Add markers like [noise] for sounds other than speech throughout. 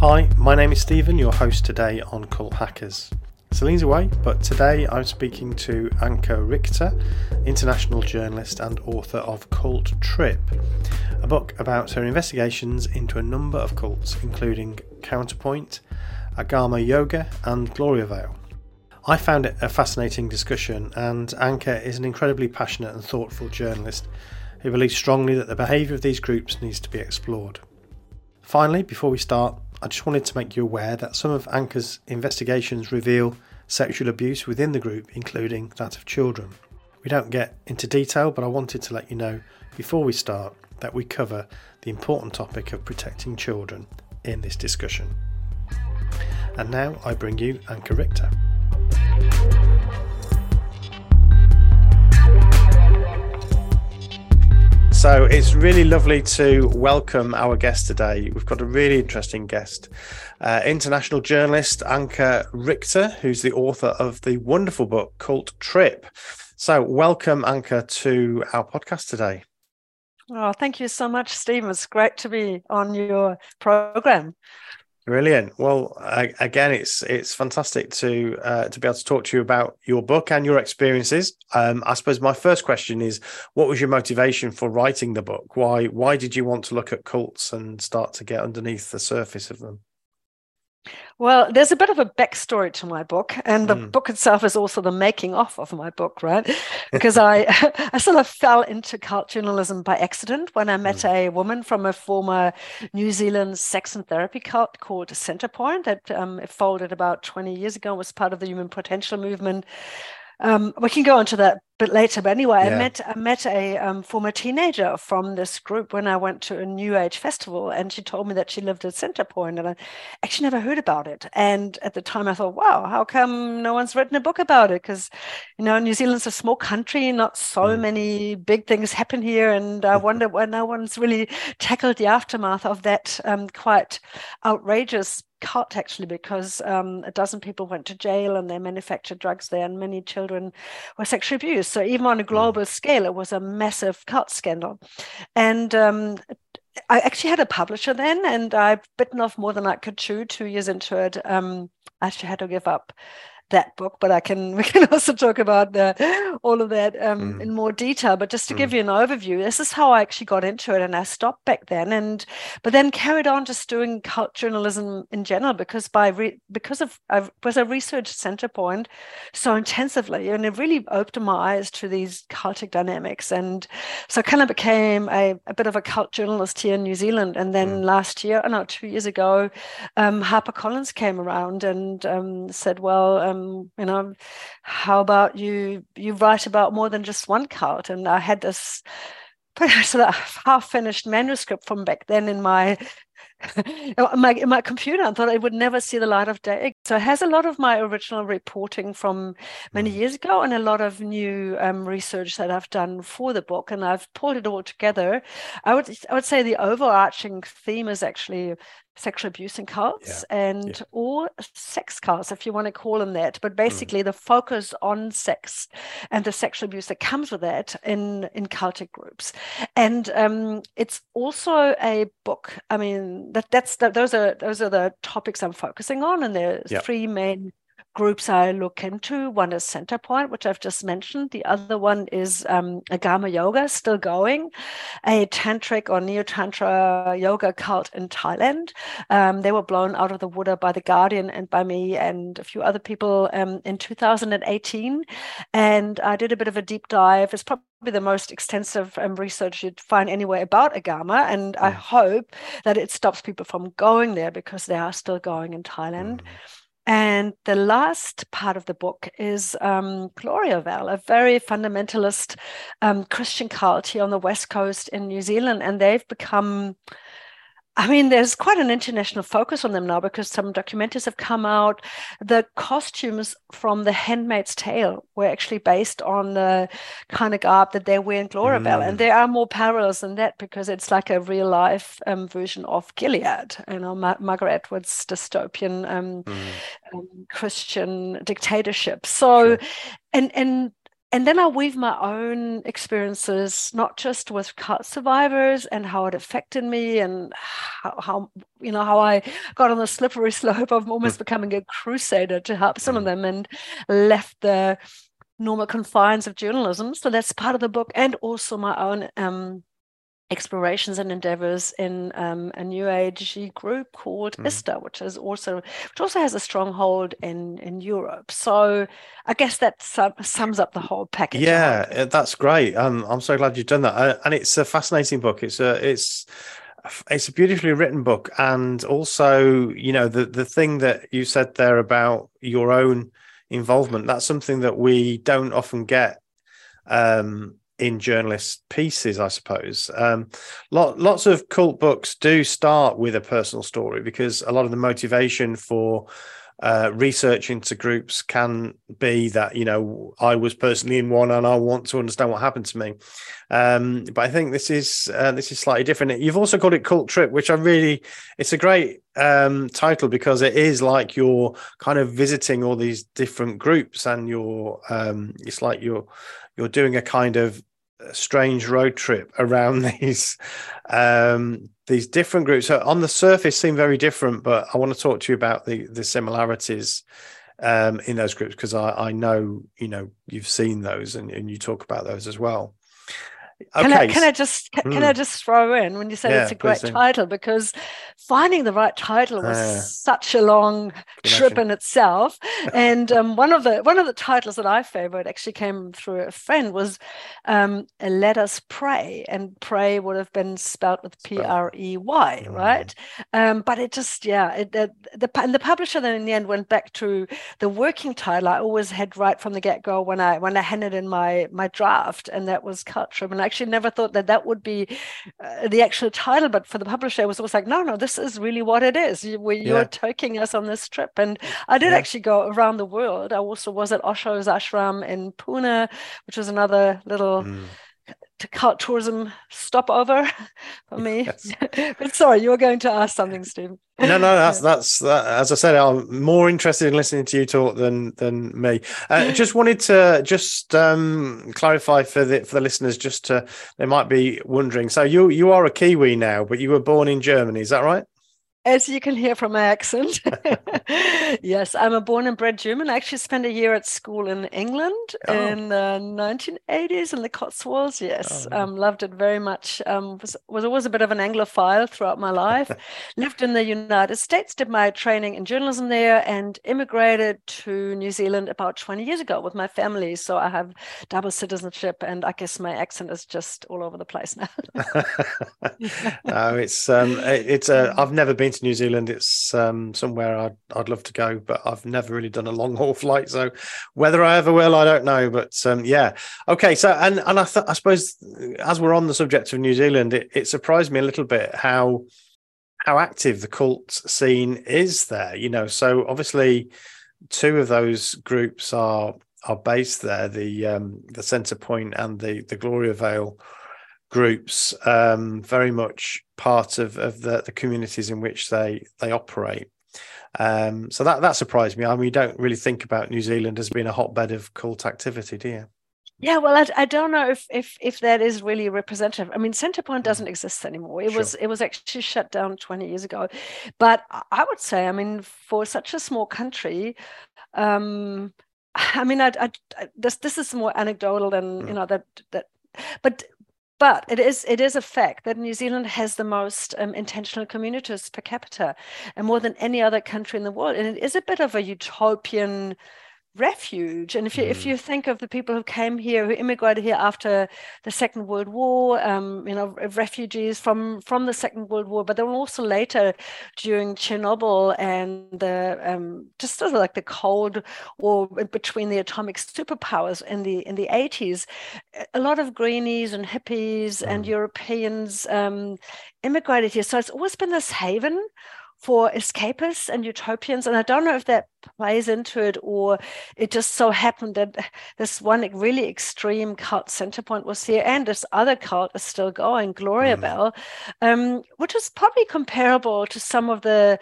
Hi, my name is Stephen, your host today on Cult Hackers. Celine's away, but today I'm speaking to Anke Richter, international journalist and author of Cult Trip, a book about her investigations into a number of cults, including Counterpoint, Agama Yoga, and Gloriavale. I found it a fascinating discussion, and Anke is an incredibly passionate and thoughtful journalist who believes strongly that the behaviour of these groups needs to be explored. Finally, before we start, I just wanted to make you aware that some of Anke's investigations reveal sexual abuse within the group, including that of children. We don't get into detail, but I wanted to let you know before we start that we cover the important topic of protecting children in this discussion. And now I bring you Anke Richter. So it's really lovely to welcome our guest today. We've got a really interesting guest, uh, international journalist Anke Richter, who's the author of the wonderful book Cult Trip. So welcome, Anke, to our podcast today. Oh, thank you so much, Steve. It's great to be on your program. Brilliant. Well, again, it's it's fantastic to uh, to be able to talk to you about your book and your experiences. Um, I suppose my first question is, what was your motivation for writing the book? Why why did you want to look at cults and start to get underneath the surface of them? Well, there's a bit of a backstory to my book, and the mm. book itself is also the making off of my book, right? Because I, [laughs] [laughs] I sort of fell into cult journalism by accident when I met mm. a woman from a former New Zealand sex and therapy cult called Centrepoint that um, folded about 20 years ago, and was part of the human potential movement. Um, we can go into that bit later. But anyway, yeah. I met I met a um, former teenager from this group when I went to a New Age festival, and she told me that she lived at Centrepoint, and I actually never heard about it. And at the time, I thought, wow, how come no one's written a book about it? Because you know, New Zealand's a small country, not so mm. many big things happen here, and I [laughs] wonder why no one's really tackled the aftermath of that um, quite outrageous cut actually because um, a dozen people went to jail and they manufactured drugs there and many children were sexually abused so even on a mm. global scale it was a massive cut scandal and um, I actually had a publisher then, and I've bitten off more than I could chew. Two years into it, um, I actually had to give up that book, but I can [laughs] we can also talk about the, all of that um, mm. in more detail. But just to mm. give you an overview, this is how I actually got into it, and I stopped back then, and but then carried on just doing cult journalism in general because by re, because of I was a research centrepoint so intensively, and it really opened my eyes to these cultic dynamics, and so I kind of became a, a bit of a cult journalist here in New Zealand. And then mm. last year, oh no, two years ago, um, HarperCollins came around and um, said, well um, um, you know, how about you you write about more than just one cult? And I had this [laughs] sort of half finished manuscript from back then in my [laughs] my, my computer I thought it would never see the light of day. So it has a lot of my original reporting from many mm. years ago and a lot of new um, research that I've done for the book. And I've pulled it all together. I would I would say the overarching theme is actually sexual abuse and cults yeah. and yeah. or sex cults if you want to call them that but mm. basically mm. the focus on sex and the sexual abuse that comes with that in in cultic groups and um, it's also a book i mean that that's that, those are those are the topics i'm focusing on and there's yeah. three main groups I look into. One is Centrepoint, which I've just mentioned. The other one is um, Agama Yoga, still going, a tantric or neo tantra yoga cult in Thailand. Um, they were blown out of the water by the Guardian and by me and a few other people um, in 2018. And I did a bit of a deep dive. It's probably the most extensive um, research you'd find anywhere about Agama, and I hope that it stops people from going there because they are still going in Thailand. Mm. And the last part of the book is um, Gloriavale, a very fundamentalist um, Christian cult here on the west coast in New Zealand, and they've become I mean, there's quite an international focus on them now because some documentaries have come out. The costumes from The Handmaid's Tale were actually based on the kind of garb that they wear in Gloriavale. Mm. And there are more parallels than that because it's like a real life um, version of Gilead, you know, Ma- Margaret Atwood's dystopian um, mm. um, Christian dictatorship. So, sure. and, and and then I weave my own experiences, not just with cut survivors and how it affected me and how, how you know how I got on the slippery [laughs] slope of almost mm. becoming a crusader to help some mm. of them and left the normal confines of journalism. So that's part of the book, and also my own um, explorations and endeavors in um, a new age group called mm. ISTA, which is also which also has a stronghold in in Europe. So I guess that sum, sums up the whole package. Yeah, that's great. Um, I'm so glad you've done that, uh, and it's a fascinating book. It's a it's it's a beautifully written book, and also you know the the thing that you said there about your own involvement. That's something that we don't often get um, in journalist pieces, I suppose. Um, lot, lots of cult books do start with a personal story because a lot of the motivation for uh, research into groups can be that you know I was personally in one and I want to understand what happened to me. Um, but I think this is uh, this is slightly different. You've also called it Cult Trip, which I really it's a great um, title because it is like you're kind of visiting all these different groups and you're um, it's like you're you're doing a kind of strange road trip around [laughs] these um, these different groups. So on the surface, seem very different, but I want to talk to you about the the similarities um, in those groups because I, I know you know you've seen those and, and you talk about those as well. Okay. Can I, can I just can, mm. I just throw in when you say yeah, it's a great title because finding the right title was uh, such a long trip in itself. and [laughs] um, one of the one of the titles that I favored actually came through a friend was um, "Let Us Pray," and "pray" would have been spelled with P R E Y, mm. right? Um, but it just yeah, it, the, the and the publisher then in the end went back to the working title I always had right from the get go when I when I handed in my my draft, and that was Cult Trip. And I actually never thought that that would be uh, the actual title, but for the publisher, it was always like, no, no, this is really what it is. You, you're yeah. taking us on this trip, and I did yeah. actually go around the world. I also was at Osho's ashram in Pune, which was another little. Mm to cult tourism stopover [laughs] for me. Yes. [laughs] but sorry, you were going to ask something, Steve. no, no, [laughs] that's that's that, as I said, I'm more interested in listening to you talk than than me. Uh, just wanted to just um, clarify for the for the listeners, just to they might be wondering. So you you are a Kiwi now, but you were born in Germany, is that right? As you can hear from my accent. [laughs] yes, I'm a born and bred German. I actually spent a year at school in England oh. in the 1980s in the Cotswolds. Yes, oh, um, loved it very much. Um, was, was always a bit of an Anglophile throughout my life. [laughs] Lived in the United States, did my training in journalism there, and immigrated to New Zealand about 20 years ago with my family. So I have double citizenship, and I guess my accent is just all over the place now. [laughs] no, it's um, it, it's a. I've never been to to New Zealand. It's um, somewhere I'd I'd love to go, but I've never really done a long haul flight. So whether I ever will, I don't know. But um, yeah, okay. So and and I th- I suppose as we're on the subject of New Zealand, it, it surprised me a little bit how how active the cult scene is there. You know, so obviously two of those groups are are based there. The um, the Centrepoint and the the Gloriavale groups um, very much part of, of the, the communities in which they they operate. Um, so that that surprised me. I mean, you don't really think about New Zealand as being a hotbed of cult activity, do you? Yeah, well, I, I don't know if if if that is really representative. I mean, Centrepoint doesn't mm. exist anymore. It sure. was it was actually shut down twenty years ago. But I would say, I mean, for such a small country, um, I mean, I, I, I, this this is more anecdotal than mm. you know that that, but but it is it is a fact that New Zealand has the most um, intentional communities per capita, and more than any other country in the world. And it is a bit of a utopian refuge. And if you mm. if you think of the people who came here, who immigrated here after the Second World War, um, you know, refugees from from the Second World War, but then also later during Chernobyl and the um, just sort of like the Cold War between the atomic superpowers in the in the eighties, a lot of greenies and hippies mm. and Europeans um, immigrated here. So it's always been this haven for escapists and utopians. And I don't know if that plays into it or it just so happened that this one really extreme cult centrepoint was here and this other cult is still going, Gloria mm. Bell, um, which is probably comparable to some of the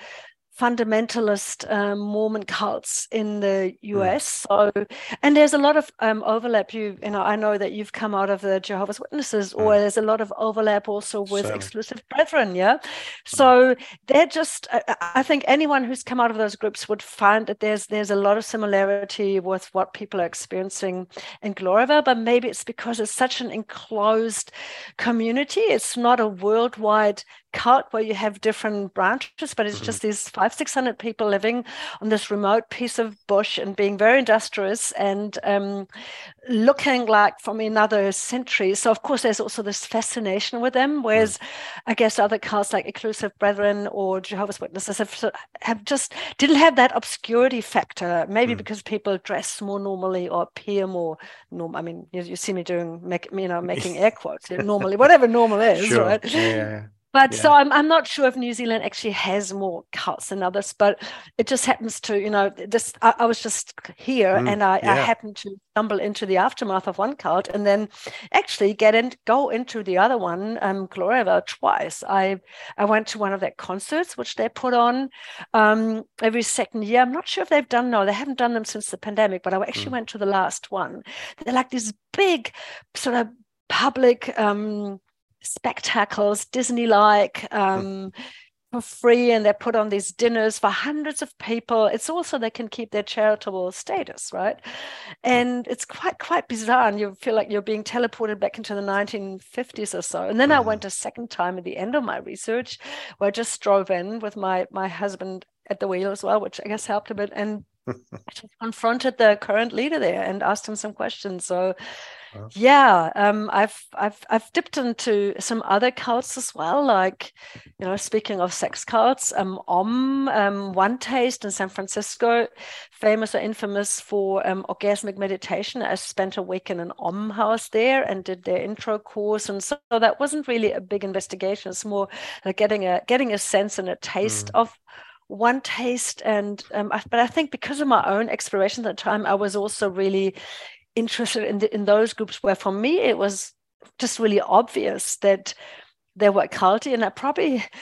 fundamentalist um, Mormon cults in the US. Mm. So, and there's a lot of um, overlap. You, you know, I know that you've come out of the Jehovah's Witnesses, mm. or there's a lot of overlap also with exclusive brethren. Yeah. So mm. they're just. I think anyone who's come out of those groups would find that there's there's a lot of similarity with what people are experiencing in Gloriavale, but maybe it's because it's such an enclosed community. It's not a worldwide cult where you have different branches, but it's mm-hmm. just these five, six hundred people living on this remote piece of bush and being very industrious and um, looking like from another century. So, of course, there's also this fascination with them, whereas mm-hmm. I guess other cults like Exclusive Brethren or Jehovah's Witnesses have, have just didn't have that obscurity factor, maybe mm-hmm. because people dress more normally or appear more normal. I mean, you, you see me doing, make, you know, making air quotes normally, whatever normal is, [laughs] sure. right? Yeah. But yeah. so I'm, I'm not sure if New Zealand actually has more cults than others, but it just happens to, you know, this I, I was just here mm, and I, yeah. I happened to stumble into the aftermath of one cult and then actually get in go into the other one, um, Gloriavale twice. I I went to one of their concerts which they put on um, every second year. I'm not sure if they've done no, they haven't done them since the pandemic, but I actually mm. went to the last one. They're like these big sort of public um spectacles, Disney like. [laughs] Hmm. Um, for free and they put on these dinners for hundreds of people. It's also they can keep their charitable status right? Hmm. And it's quite quite bizarre and you feel like you're being teleported back into the 1950s or so. And then i went mm-hmm. a second time at the end of my research where i just drove in with my my husband at the wheel as well which i guess helped a bit and [laughs] I just confronted the current leader there and asked him some questions. So yeah, um, I've I've I've dipped into some other cults as well. Like, you know, speaking of sex cults, um, Om, um, One Taste in San Francisco, famous or infamous for um, orgasmic meditation. I spent a week in an Om house there and did their intro course, and so that wasn't really a big investigation. It's more like getting a getting a sense and a taste mm. of one taste and um, I, but i think because of my own exploration at the time i was also really interested in the, in those groups where for me it was just really obvious that they were culty and I probably [laughs]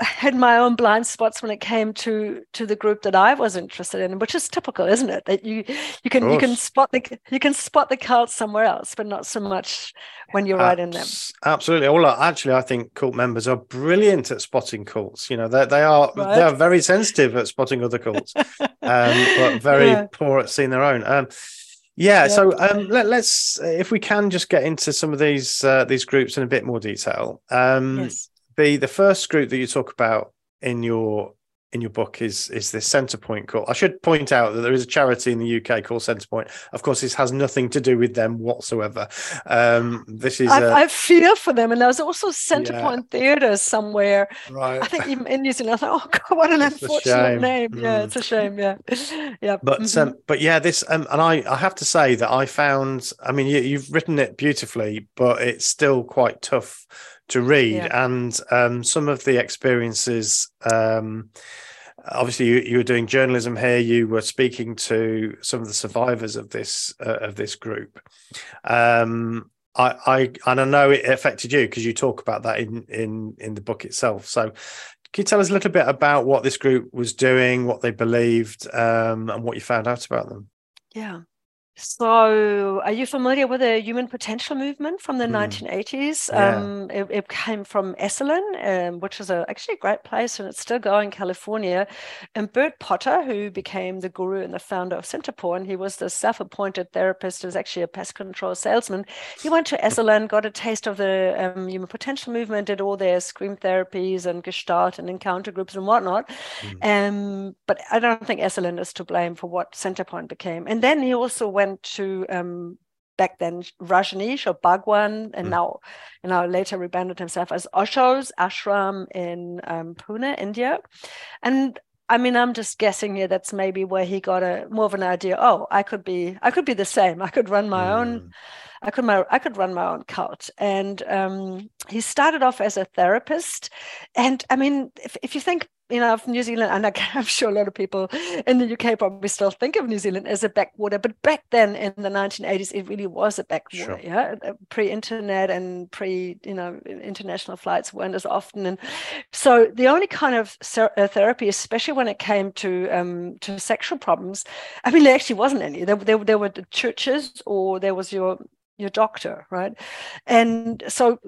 had my own blind spots when it came to to the group that I was interested in, which is typical, isn't it? That you you can you can spot the you can spot the cult somewhere else, but not so much when you're Abs- right in them. Absolutely. Well, actually, I think cult members are brilliant at spotting cults. You know, they they are right. they are very sensitive at spotting other cults, [laughs] um, but very yeah. poor at seeing their own. Um, yeah, so um, let, us if we can just get into some of these uh, these groups in a bit more detail. Um, yes. The the first group that you talk about in your in your book is is this Centrepoint call. I should point out that there is a charity in the UK called Centrepoint. Of course, this has nothing to do with them whatsoever. Um, this is. I, a... I feel for them, and there's also Centrepoint yeah. Theatre somewhere. Right. I think even in New Zealand. I thought, oh God, what an it's unfortunate name. Mm. Yeah, it's a shame. Yeah, [laughs] yeah. But mm-hmm. um, but yeah, this um, and I I have to say that I found. I mean, you, you've written it beautifully, but it's still quite tough to read. Yeah. and um, some of the experiences um, obviously you, you, were doing journalism here. You were speaking to some of the survivors of this uh, of this group. Um, I, I and I know it affected you because you talk about that in in in the book itself. So can you tell us a little bit about what this group was doing what they believed um, and what you found out about them? Yeah so, are you familiar with the human potential movement from the mm. 1980s? Yeah. Um, it, it, came from Esalen, um, which is a, actually a great place, and it's still going in California. And Bert Potter, who became the guru and the founder of Centrepoint, he was the self appointed therapist, he was actually a pest control salesman. He went to [laughs] Esalen, got a taste of the um, human potential movement, did all their scream therapies and gestalt and encounter groups and whatnot. Mm. but I don't think Esalen is to blame for what Centrepoint became. And then he also went went to um, back then Rajneesh or Bhagwan, and mm. now and now later rebranded himself as Osho's ashram in um, Pune, India. And I mean, I'm just guessing here. That's maybe where he got a more of an idea. Oh, I could be, I could be the same. I could run my mm. own. I could my, I could run my own cult. And um, he started off as a therapist. And I mean, if, if you think you know, New Zealand, and [laughs] I'm sure a lot of people in the UK probably still think of New Zealand as a backwater, but back then in the 1980s, it really was a backwater. Sure. Yeah, pre-internet and pre, you know, international flights weren't as often, and so the only kind of uh, therapy, especially when it came to um, to sexual problems, I mean, there actually wasn't any. There, there, there were the churches, or there was your your doctor, right? And so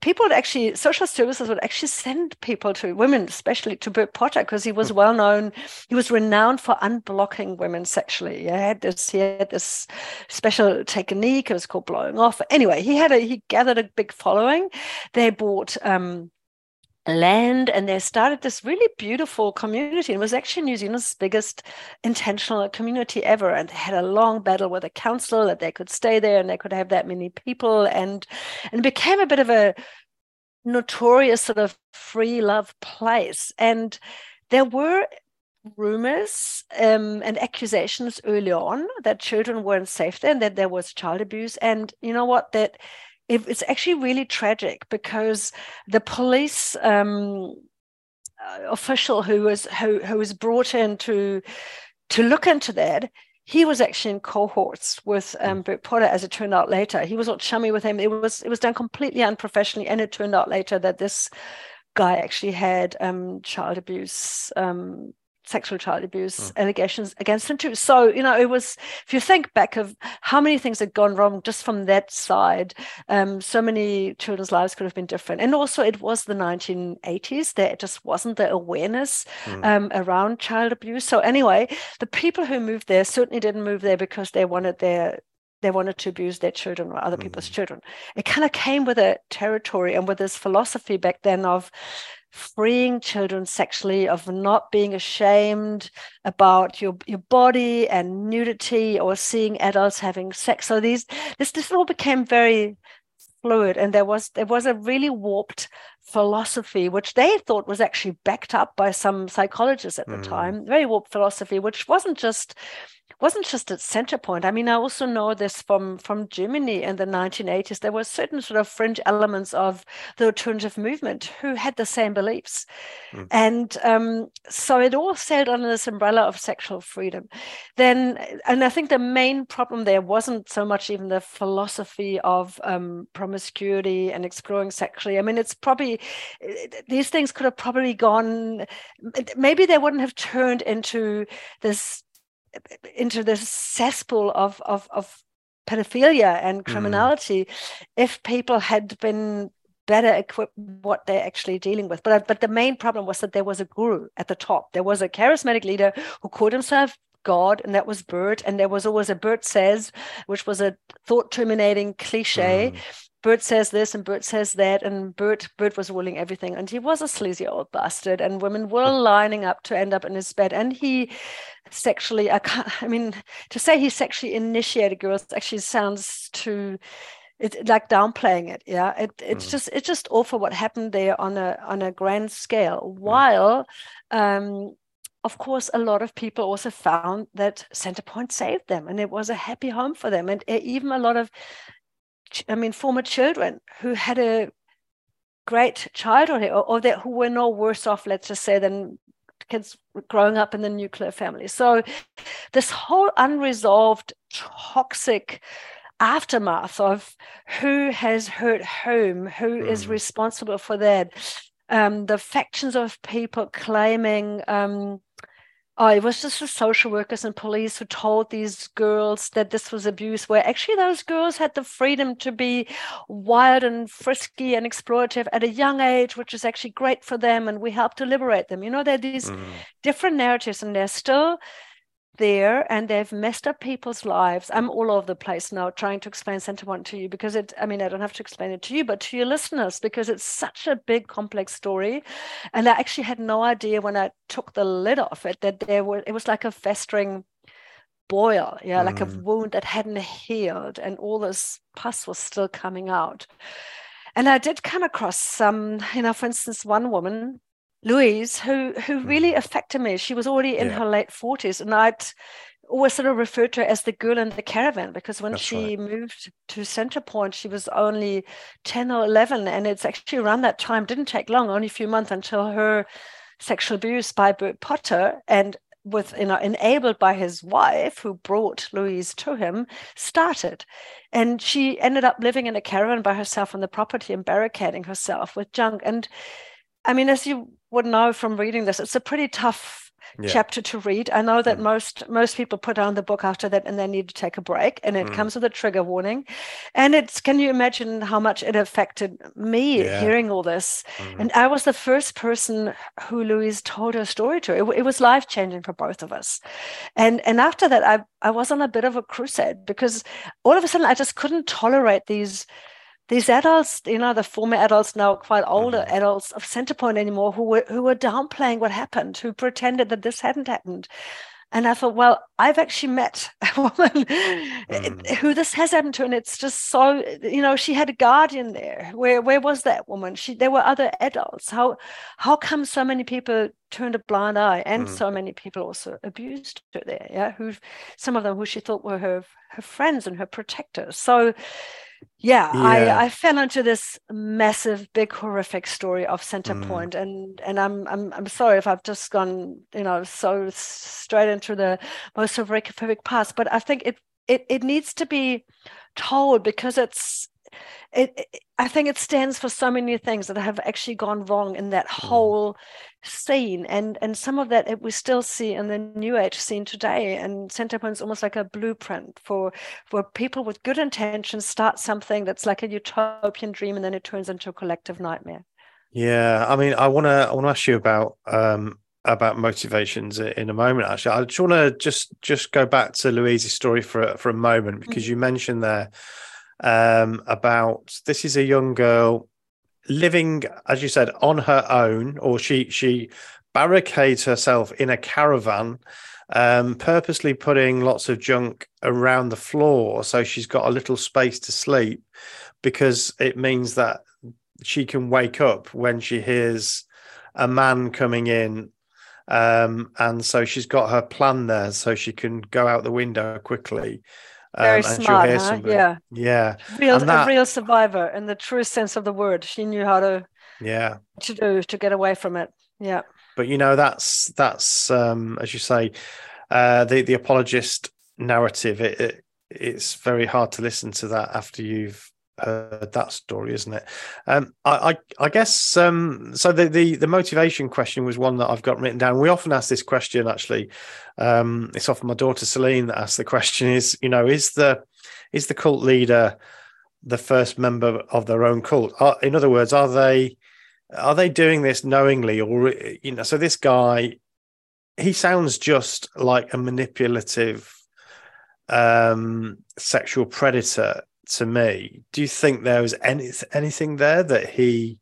people would actually social services would actually send people to women especially to Bert Potter because he was hmm. well known. He was renowned for unblocking women sexually. He had this he had this special technique it was called blowing off. Anyway he had a he gathered a big following. They bought um land and they started this really beautiful community. It was actually New Zealand's biggest intentional community ever. And they had a long battle with the council that they could stay there and they could have that many people. And, and became a bit of a notorious sort of free love place. And there were rumors um, and accusations early on that children weren't safe there and that there was child abuse. And you know what? That it's actually really tragic because the police um, uh, official who was who, who was brought in to to look into that he was actually in cohorts with um, hmm. Bert Potter, as it turned out later. He was all chummy with him. It was it was done completely unprofessionally, and it turned out later that this guy actually had um, child abuse um, sexual child abuse mm. allegations against him too. So, you know, it was, if you think back of how many things had gone wrong just from that side, um, so many children's lives could have been different. And also it was the 1980s, there just wasn't the awareness mm. um, around child abuse. So anyway, the people who moved there certainly didn't move there because they wanted their they wanted to abuse their children or other people's mm. children. It kind of came with a territory and with this philosophy back then of freeing children sexually, of not being ashamed about your, your body and nudity or seeing adults having sex. So these this this all became very fluid and there was there was a really warped philosophy which they thought was actually backed up by some psychologists at the mm. time very warped philosophy which wasn't just wasn't just at Centrepoint. I mean, I also know this from from Germany in the 1980s. There were certain sort of fringe elements of the alternative movement who had the same beliefs, mm. and um, so it all sailed under this umbrella of sexual freedom. Then, and I think the main problem there wasn't so much even the philosophy of um, promiscuity and exploring sexually. I mean, it's probably these things could have probably gone. Maybe they wouldn't have turned into this into this cesspool of of, of pedophilia and mm. criminality mm. if people had been better equipped what they're actually dealing with but but the main problem was that there was a guru at the top there was a charismatic leader who called himself God, and that was Bert. And there was always a Bert says, which was a thought terminating cliche. Mm. Bert says this and Bert says that, and Bert Bert was ruling everything, and he was a sleazy old bastard, and women were lining up to end up in his bed, and he sexually, I can't, I mean, to say he sexually initiated girls actually sounds too, it like downplaying it, yeah. It it's mm. just it's just awful what happened there on a on a grand scale. While, um, of course, a lot of people also found that Centrepoint saved them, and it was a happy home for them, and even a lot of I mean, former children who had a great childhood or, or that who were no worse off, let's just say, than kids growing up in the nuclear family. So this whole unresolved toxic aftermath of who has hurt whom, who mm. is responsible for that. Um, the factions of people claiming um, oh, it was just the social workers and police who told these girls that this was abuse, where actually those girls had the freedom to be wild and frisky and explorative at a young age, which is actually great for them. And we helped to liberate them. You know, there are these mm. different narratives, and they're still there and they've messed up people's lives. I'm all over the place now trying to explain Centrepoint to you because it, I mean, I don't have to explain it to you, but to your listeners because it's such a big, complex story. And I actually had no idea when I took the lid off it that there were, it was like a festering boil, yeah, mm. like a mm. wound that hadn't healed and all this pus was still coming out. And I did come across some, you know, for instance, one woman Louise, who who really mm-hmm. affected me. She was already in yeah. her late forties, and I'd always sort of referred to her as the girl in the caravan because when That's she right. moved to Centrepoint, she was only ten or eleven, and it's actually around that time. Didn't take long, only a few months until her sexual abuse by Bert Potter and with you know enabled by his wife who brought louise to him started and she ended up living in a caravan by herself on the property and barricading herself with junk and i mean as you would know from reading this it's a pretty tough yeah. chapter to read. I know that mm. most most people put down the book after that and they need to take a break, and it mm. comes with a trigger warning. And it's can you imagine how much it affected me yeah. hearing all this? Mm. And I was the first person who Louise told her story to. It, it was life changing for both of us. And and after that, I I was on a bit of a crusade because all of a sudden I just couldn't tolerate these these adults, you know, the former adults now quite older mm-hmm. adults of Centrepoint anymore, who were who were downplaying what happened, who pretended that this hadn't happened. And I thought, well, I've actually met [laughs] a woman mm. who this has happened to, and it's just so, you know, she had a guardian there. Where where was that woman? She there were other adults. How how come so many people turned a blind eye, and mm. so many people also abused her there? Yeah, who some of them who she thought were her her friends and her protectors. So yeah, yeah, I, I fell into this massive, big, horrific story of Center mm. Point, and and I'm I'm I'm sorry if I've just gone, you know, so straight into the most horrific past, but I think it it it needs to be told because it's it, it, I think it stands for so many things that have actually gone wrong in that mm. whole scene, and and some of that it, we still see in the new age scene today. And Centrepoint is almost like a blueprint for for people with good intentions start something that's like a utopian dream, and then it turns into a collective nightmare. Yeah, I mean, I want to I want to ask you about um, about motivations in a moment. Actually, I just want to just just go back to Louise's story for for a moment because mm-hmm. you mentioned there um, about this is a young girl living, as you said, on her own, or she she barricades herself in a caravan, um, purposely putting lots of junk around the floor so she's got a little space to sleep, because it means that she can wake up when she hears a man coming in um, and so she's got her plan there so she can go out the window quickly very um, smart, huh? Yeah, yeah. Real, that, a real survivor in the truest sense of the word. She knew how to, yeah, to do to get away from it. Yeah. But you know, that's that's um, as you say, uh, the the apologist narrative. It, it it's very hard to listen to that after you've heard that story, isn't it? Um, I, I, I guess um, so. The, the the motivation question was one that I've got written down. We often ask this question. Actually, um, it's often my daughter Celine that asks the question: Is you know is the is the cult leader the first member of their own cult? Are, in other words, are they are they doing this knowingly, or you know? So this guy, he sounds just like a manipulative um sexual predator to me. Do you think there was any anything there that he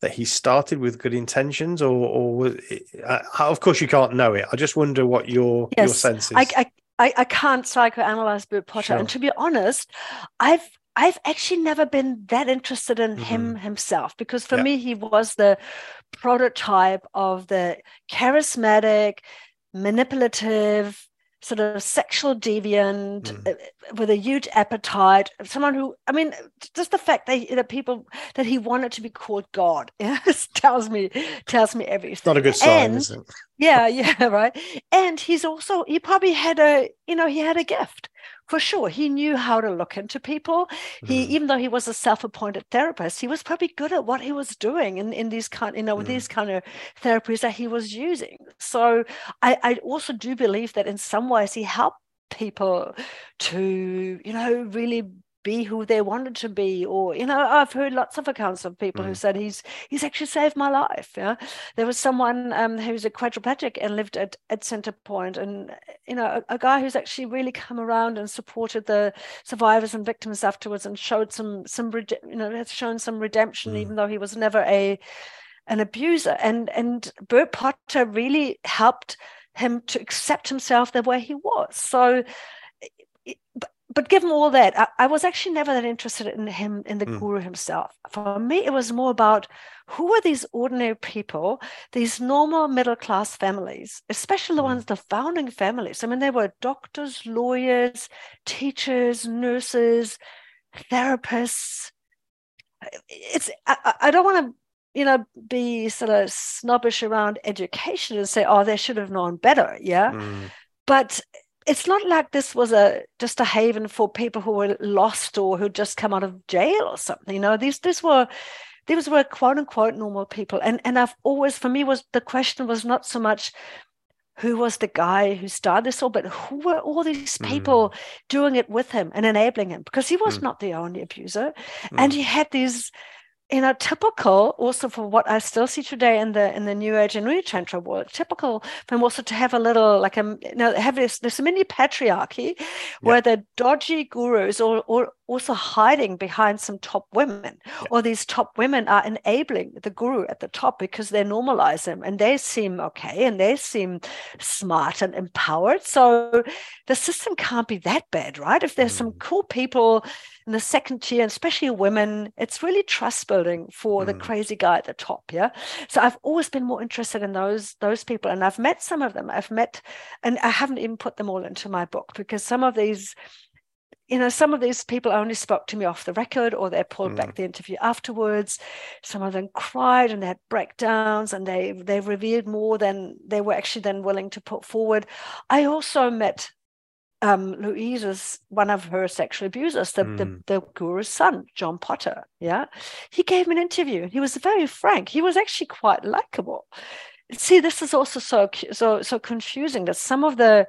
that he started with good intentions, or or was it, uh, of course you can't know it. I just wonder what your yes, your sense is. I, I I can't psychoanalyze Bert Potter, sure. and to be honest, I've I've actually never been that interested in mm-hmm. him himself because for yeah. me he was the prototype of the charismatic, manipulative, sort of sexual deviant mm. with a huge appetite someone who i mean just the fact that, that people that he wanted to be called god [laughs] tells me tells me everything. It's not a good sign and, is it? Yeah [laughs] yeah right? And he's also he probably had a you know he had a gift for sure he knew how to look into people he mm. even though he was a self-appointed therapist he was probably good at what he was doing in, in these kind you know with mm. these kind of therapies that he was using so I, I also do believe that in some ways he helped people to you know really be who they wanted to be or you know i've heard lots of accounts of people mm. who said he's he's actually saved my life yeah there was someone um, who's a quadriplegic and lived at at centrepoint and you know a, a, guy who's actually really come around and supported the survivors and victims afterwards and showed some some you know has shown some redemption mm. even though he was never a an abuser and and Bert Potter really helped him to accept himself the way he was so but given all that, I, I, was actually never that interested in him, in the mm. guru himself. For me, it was more about who are these ordinary people, these normal middle class families, especially the mm. ones, the founding families. I mean, they were doctors, lawyers, teachers, nurses, therapists. It's I, I don't want to you know, be sort of snobbish around education and say, oh, they should have known better. Yeah. Mm. But it's not like this was a just a haven for people who were lost or who'd just come out of jail or something. You know, these these were these were quote unquote normal people. And and I've always for me was the question was not so much who was the guy who started this all, but who were all these people mm. doing it with him and enabling him? Because he was mm. not the only abuser. Mm. And he had these you know, typical also for what I still see today in the in the new age and new tantra world, typical for him also to have a little like a you know have this this mini patriarchy yeah. where the dodgy gurus or or also hiding behind some top women, yeah. or these top women are enabling the guru at the top because they normalize them and they seem okay and they seem smart and empowered. So the system can't be that bad, right? If there's mm. some cool people in the second tier, especially women, it's really trust building for mm. the crazy guy at the top. Yeah. So I've always been more interested in those those people, and I've met some of them. I've met, and I haven't even put them all into my book because some of these you know, some of these people only spoke to me off the record or they pulled mm. back the interview afterwards. Some of them cried and they had breakdowns and they they revealed more than they were actually then willing to put forward. I also met um, Louise's one of her sexual abusers, the, mm. the, the guru's son, John Potter. Yeah. He gave me an interview. He was very frank. He was actually quite likable. See, this is also so so so confusing that some of the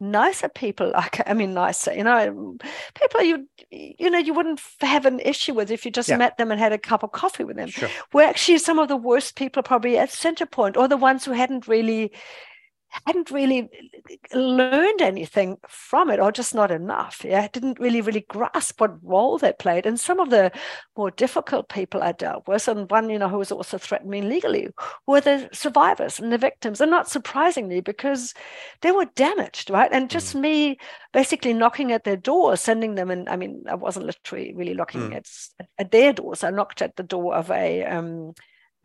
nicer people [laughs] like i mean nicer you know people you you know you wouldn't have an issue with if you just yeah. met them and had a cup of coffee with them sure. we're actually some of the worst people probably at Centrepoint or the ones who hadn't really hadn't really learned anything from it or just not enough yeah didn't really really grasp what role they played and some of the more difficult people i dealt with and one you know who was also threatened me legally were the survivors and the victims and not surprisingly because they were damaged right and just mm. me basically knocking at their door sending them and i mean i wasn't literally really knocking mm. at, at their doors i knocked at the door of a um,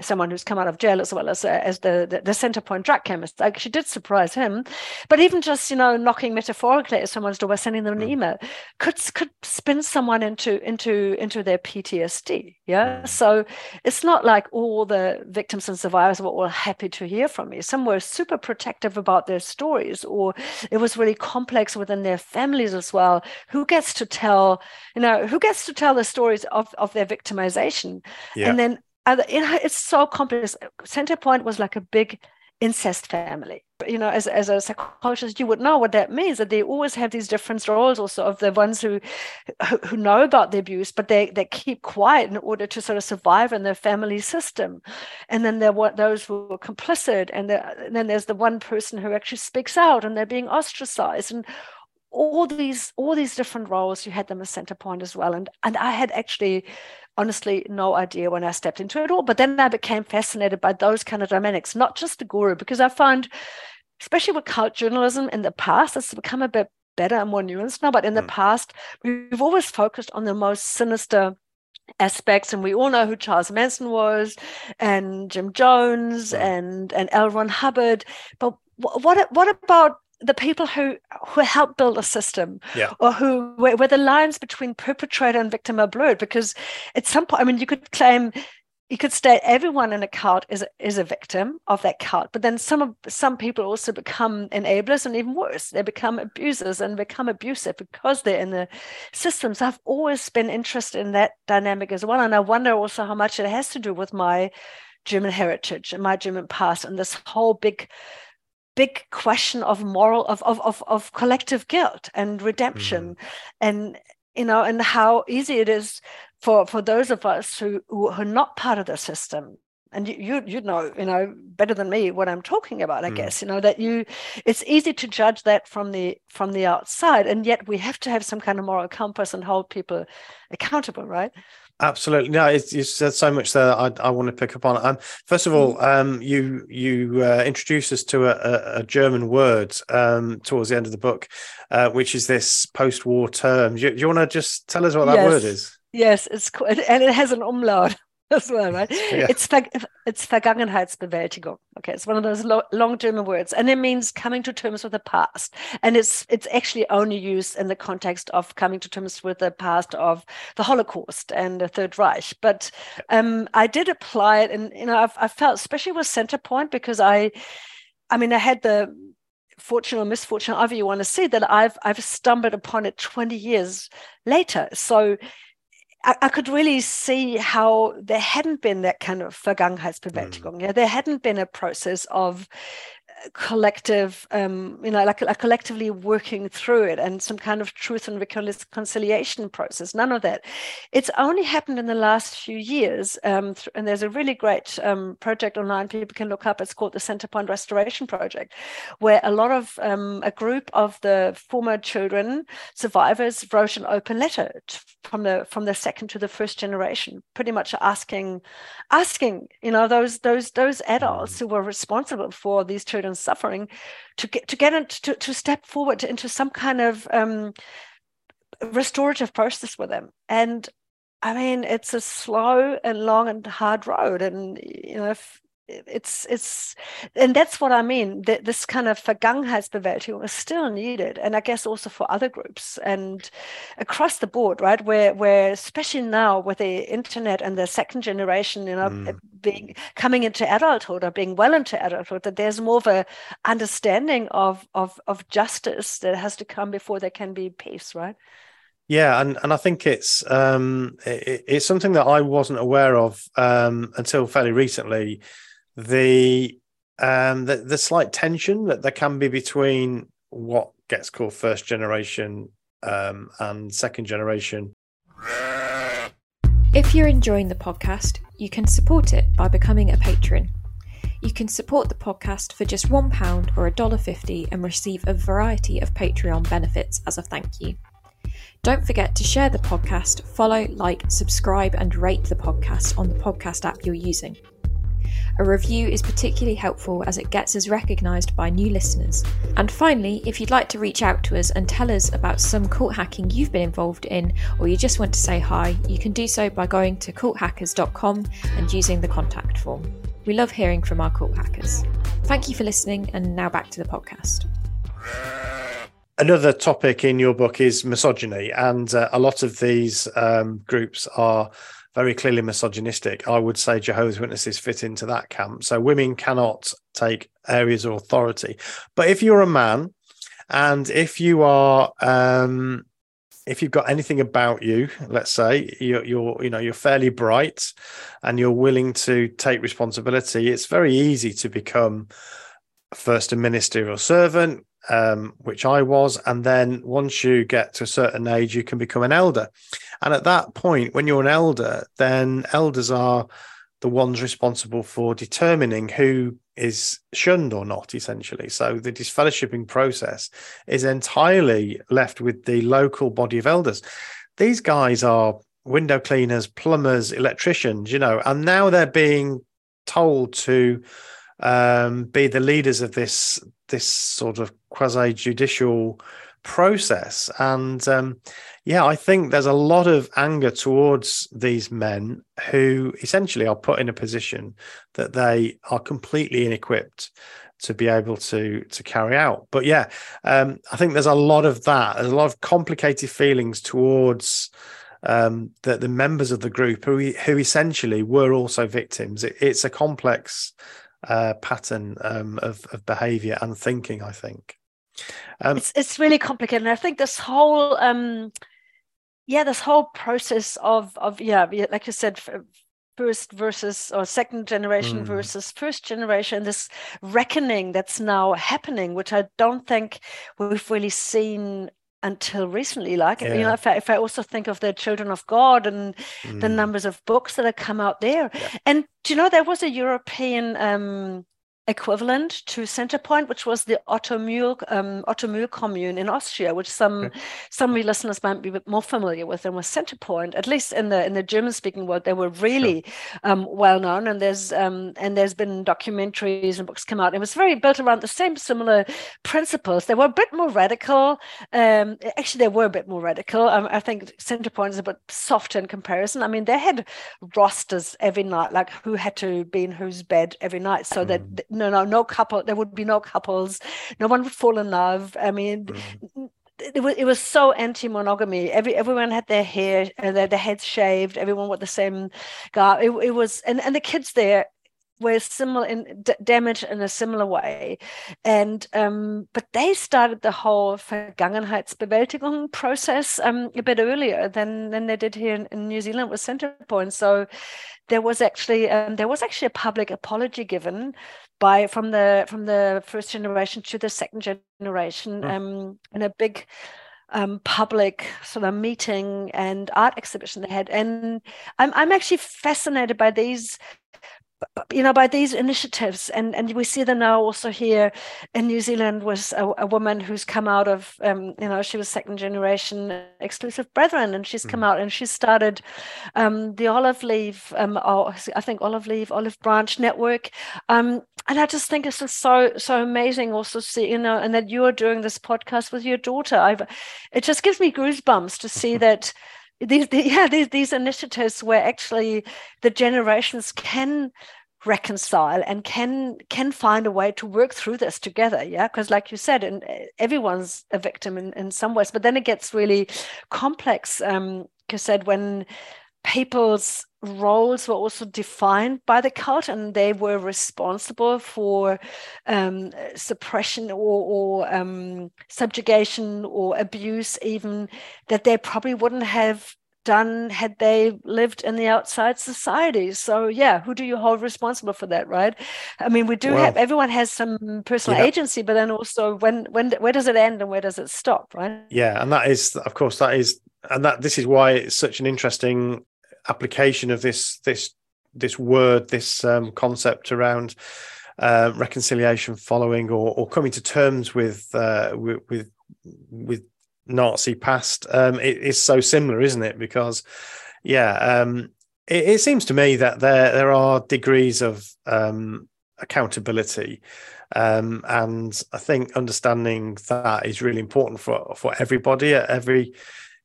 someone who's come out of jail as well as uh, as the, the, the Centrepoint drug chemist. Like she did surprise him, but even just you know knocking metaphorically at someone's door by sending them an mm. email could could spin someone into into into their PTSD. Yeah, mm. so it's not like all the victims and survivors were all happy to hear from me. Some were super protective about their stories, or it was really complex within their families as well. Who gets to tell you know who gets to tell the stories of of their victimization, yeah. and then and it's so complex. Centrepoint was like a big incest family. You know, as, as a psychologist, you would know what that means. That they always have these different roles, also of the ones who who know about the abuse, but they they keep quiet in order to sort of survive in their family system. And then there were those who were complicit, and, and then there's the one person who actually speaks out, and they're being ostracized, and all these all these different roles. You had them as centrepoint as well, and and I had actually honestly no idea when I stepped into it all. But then I became fascinated by those kind of dynamics, not just the guru, because I found, especially with cult journalism in the past, it's become a bit better and more nuanced now. But in mm. the past, we've always focused on the most sinister aspects and we all know who Charles Manson was and Jim Jones mm. and and L. Ron Hubbard but what what about the people who who help build a system yeah. or who where, where, the lines between perpetrator and victim are blurred because at some point i mean you could claim you could state everyone in a cult is is a victim of that cult but then some of some people also become enablers and even worse they become abusers and become abusive because they're in the systems i've always been interested in that dynamic as well and i wonder also how much it has to do with my german heritage and my german past and this whole big big question of moral of of of, of collective guilt and redemption mm. and you know and how easy it is for for those of us who who are not part of the system and you, you you know you know better than me what i'm talking about i mm. guess you know that you it's easy to judge that from the from the outside and yet we have to have some kind of moral compass and hold people accountable right Absolutely, no. It's, you said so much there. I, I want to pick up on. Um, first of all, mm. um, you you uh, introduce us to a, a, German word um, towards the end of the book, uh, which is this post-war term. Do you, you want to just tell us what that yes. word is? Yes, it's and it has an umlaut. As well, right? Yeah. It's it's Vergangenheitsbewältigung. Okay, it's one of those lo- long German words, and it means coming to terms with the past. And it's it's actually only used in the context of coming to terms with the past of the Holocaust and the Third Reich. But um, I did apply it, and you know, I've, I felt especially with Centrepoint because I, I mean, I had the fortune or misfortune, however you want to see that I've I've stumbled upon it 20 years later. So I, I, could really see how there hadn't been that kind of Vergangenheitsbewältigung. Mm. Yeah, there hadn't been a process of collective um, you know like, like collectively working through it and some kind of truth and reconciliation process none of that it's only happened in the last few years um, th- and there's a really great um, project online people can look up it's called the centrepoint restoration project where a lot of um, a group of the former children survivors wrote an open letter to, from the from the second to the first generation pretty much asking asking you know those those those adults mm. who were responsible for these children and suffering to get to get into to, step forward into some kind of um, restorative process with them and i mean it's a slow and long and hard road. And you know if, it's it's and that's what I mean. That this kind of Vergangenheitsbewältigung is still needed, and I guess also for other groups and across the board, right? Where where especially now with the internet and the second generation, you know, mm. being coming into adulthood or being well into adulthood, that there's more of a understanding of of of justice that has to come before there can be peace, right? Yeah, and, and I think it's um, it, it's something that I wasn't aware of um, until fairly recently the um the, the slight tension that there can be between what gets called first generation um, and second generation. If you're enjoying the podcast, you can support it by becoming a patron. You can support the podcast for just £1 or $1.50 and receive a variety of Patreon benefits as a thank you. Don't forget to share the podcast, follow, like, subscribe, and rate the podcast on the podcast app you're using. A review is particularly helpful as it gets us recognised by new listeners. And finally, if you'd like to reach out to us and tell us about some cult hacking you've been involved in, or you just want to say hi, you can do so by going to culthackers.com and using the contact form. We love hearing from our cult hackers. Thank you for listening, and now back to the podcast. Another topic in your book is misogyny, and uh, a lot of these um, groups are very clearly misogynistic. I would say Jehovah's Witnesses fit into that camp. So women cannot take areas of authority. But if you're a man and if you are um, if you've got anything about you, let's say you're, you're, you know you're fairly bright and you're willing to take responsibility, it's very easy to become first a ministerial servant, um, which I was. And then once you get to a certain age, you can become an elder. And at that point, when you're an elder, then elders are the ones responsible for determining who is shunned or not, essentially. So the disfellowshipping process is entirely left with the local body of elders. These guys are window cleaners, plumbers, electricians, you know, and now they're being told to um, be the leaders of this this sort of quasi judicial process. And um, yeah, I think there's a lot of anger towards these men who essentially are put in a position that they are completely inequipped to be able to to carry out. But yeah, um, I think there's a lot of that. There's a lot of complicated feelings towards um, the, the members of the group who who essentially were also victims. It, it's a complex uh, pattern um, of, of behavior and thinking, I think. Um, it's, it's really complicated. And I think this whole, um, yeah, this whole process of, of yeah, like you said, first versus or second generation mm. versus first generation, this reckoning that's now happening, which I don't think we've really seen until recently like yeah. you know if I, if I also think of the children of god and mm. the numbers of books that have come out there yeah. and do you know there was a european um equivalent to Centrepoint, which was the Otto Mühl um, Otto Mühl commune in Austria, which some okay. some listeners might be a bit more familiar with than with Centrepoint. At least in the in the German speaking world, they were really sure. um, well known, and there's um, and there's been documentaries and books come out. It was very built around the same similar principles. They were a bit more radical. Um, actually, they were a bit more radical. Um, I think Centrepoint is a bit softer in comparison. I mean, they had rosters every night, like who had to be in whose bed every night, so mm. that no, no, no couple. There would be no couples. No one would fall in love. I mean. Mm. It was, it was so anti-monogamy. Every everyone had their hair, uh, their, their heads shaved. Everyone wore the same garb. It, it was, and, and the kids there were similar in d- damaged in a similar way. And um, but they started the whole Vergangenheitsbewältigung process um, a bit earlier than than they did here in, in New Zealand with Centrepoint so there was actually um, there was actually a public apology given by from the from the first generation to the second generation mm. um, in a big um, public sort of meeting and art exhibition they had. And I'm I'm actually fascinated by these you know, by these initiatives, and and we see them now also here in New Zealand was a, a woman who's come out of, um, you know, she was second generation exclusive brethren, and she's come mm. out and she started um, the Olive Leaf, um, or I think Olive Leaf, Olive Branch Network, um, and I just think it's just so so amazing. Also, to see, you know, and that you are doing this podcast with your daughter. I've, it just gives me goosebumps to see [laughs] that these, [laughs] yeah these, these initiatives where actually the generations can reconcile and can can find a way to work through this together yeah? Because like you said and everyone's a victim in, in some ways but then it gets really complex um you said when people's roles were also defined by the cult and they were responsible for um, suppression or, or um, subjugation or abuse even that they probably wouldn't have done had they lived in the outside society. So yeah who do you hold responsible for that right? I mean we do have everyone has some personal yeah. agency but then also when when where does it end and where does it stop right? Yeah and that is of course that is and that this is why it's such an interesting application of this this this word, this um, concept around uh, reconciliation, following or, or coming to terms with uh, with, with, Nazi past. Um, it is so similar, isn't it? Because yeah, um, it, it, seems to me that there there are degrees of um, accountability. Um, and I think understanding that is really important for for everybody at every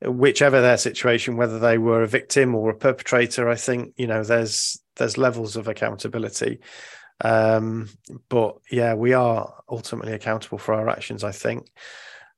whichever their situation, whether they were a victim or a perpetrator, I think you know there's there's levels of accountability. Um, but yeah, we are ultimately accountable for our actions. I think.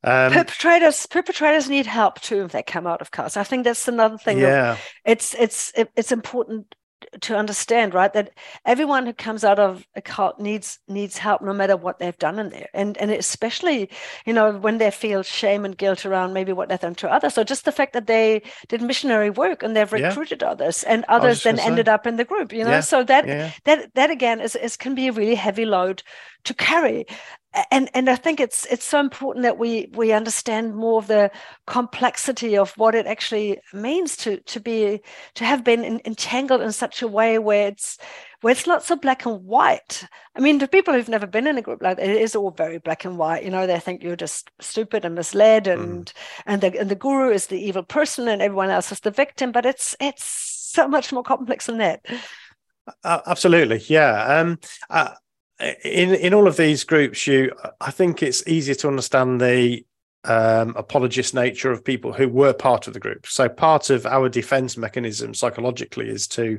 Um, perpetrators perpetrators need help too if they come out of cults. I think that's another thing. Yeah, it's it's it's important to understand right that everyone who comes out of a cult needs needs help no matter what they've done in there and and especially you know when they feel shame and guilt around maybe what they've done to others so just the fact that they did missionary work and they've recruited yeah. others and others then ended up in the group you know yeah. so that yeah. that that again is, is can be a really heavy load to carry and and I think it's it's so important that we we understand more of the complexity of what it actually means to to be to have been in, entangled in such a way where it's where it's not so black and white. I mean, to people who've never been in a group like that, it is all very black and white. You know, they think you're just stupid and misled, mm. and mm. and the and the guru is the evil person, and everyone else is the victim. But it's it's so much more complex than that. Uh, absolutely, yeah. Um, uh, in in all of these groups, you I think it's easier to understand the um, apologist nature of people who were part of the group. So part of our defense mechanism psychologically is to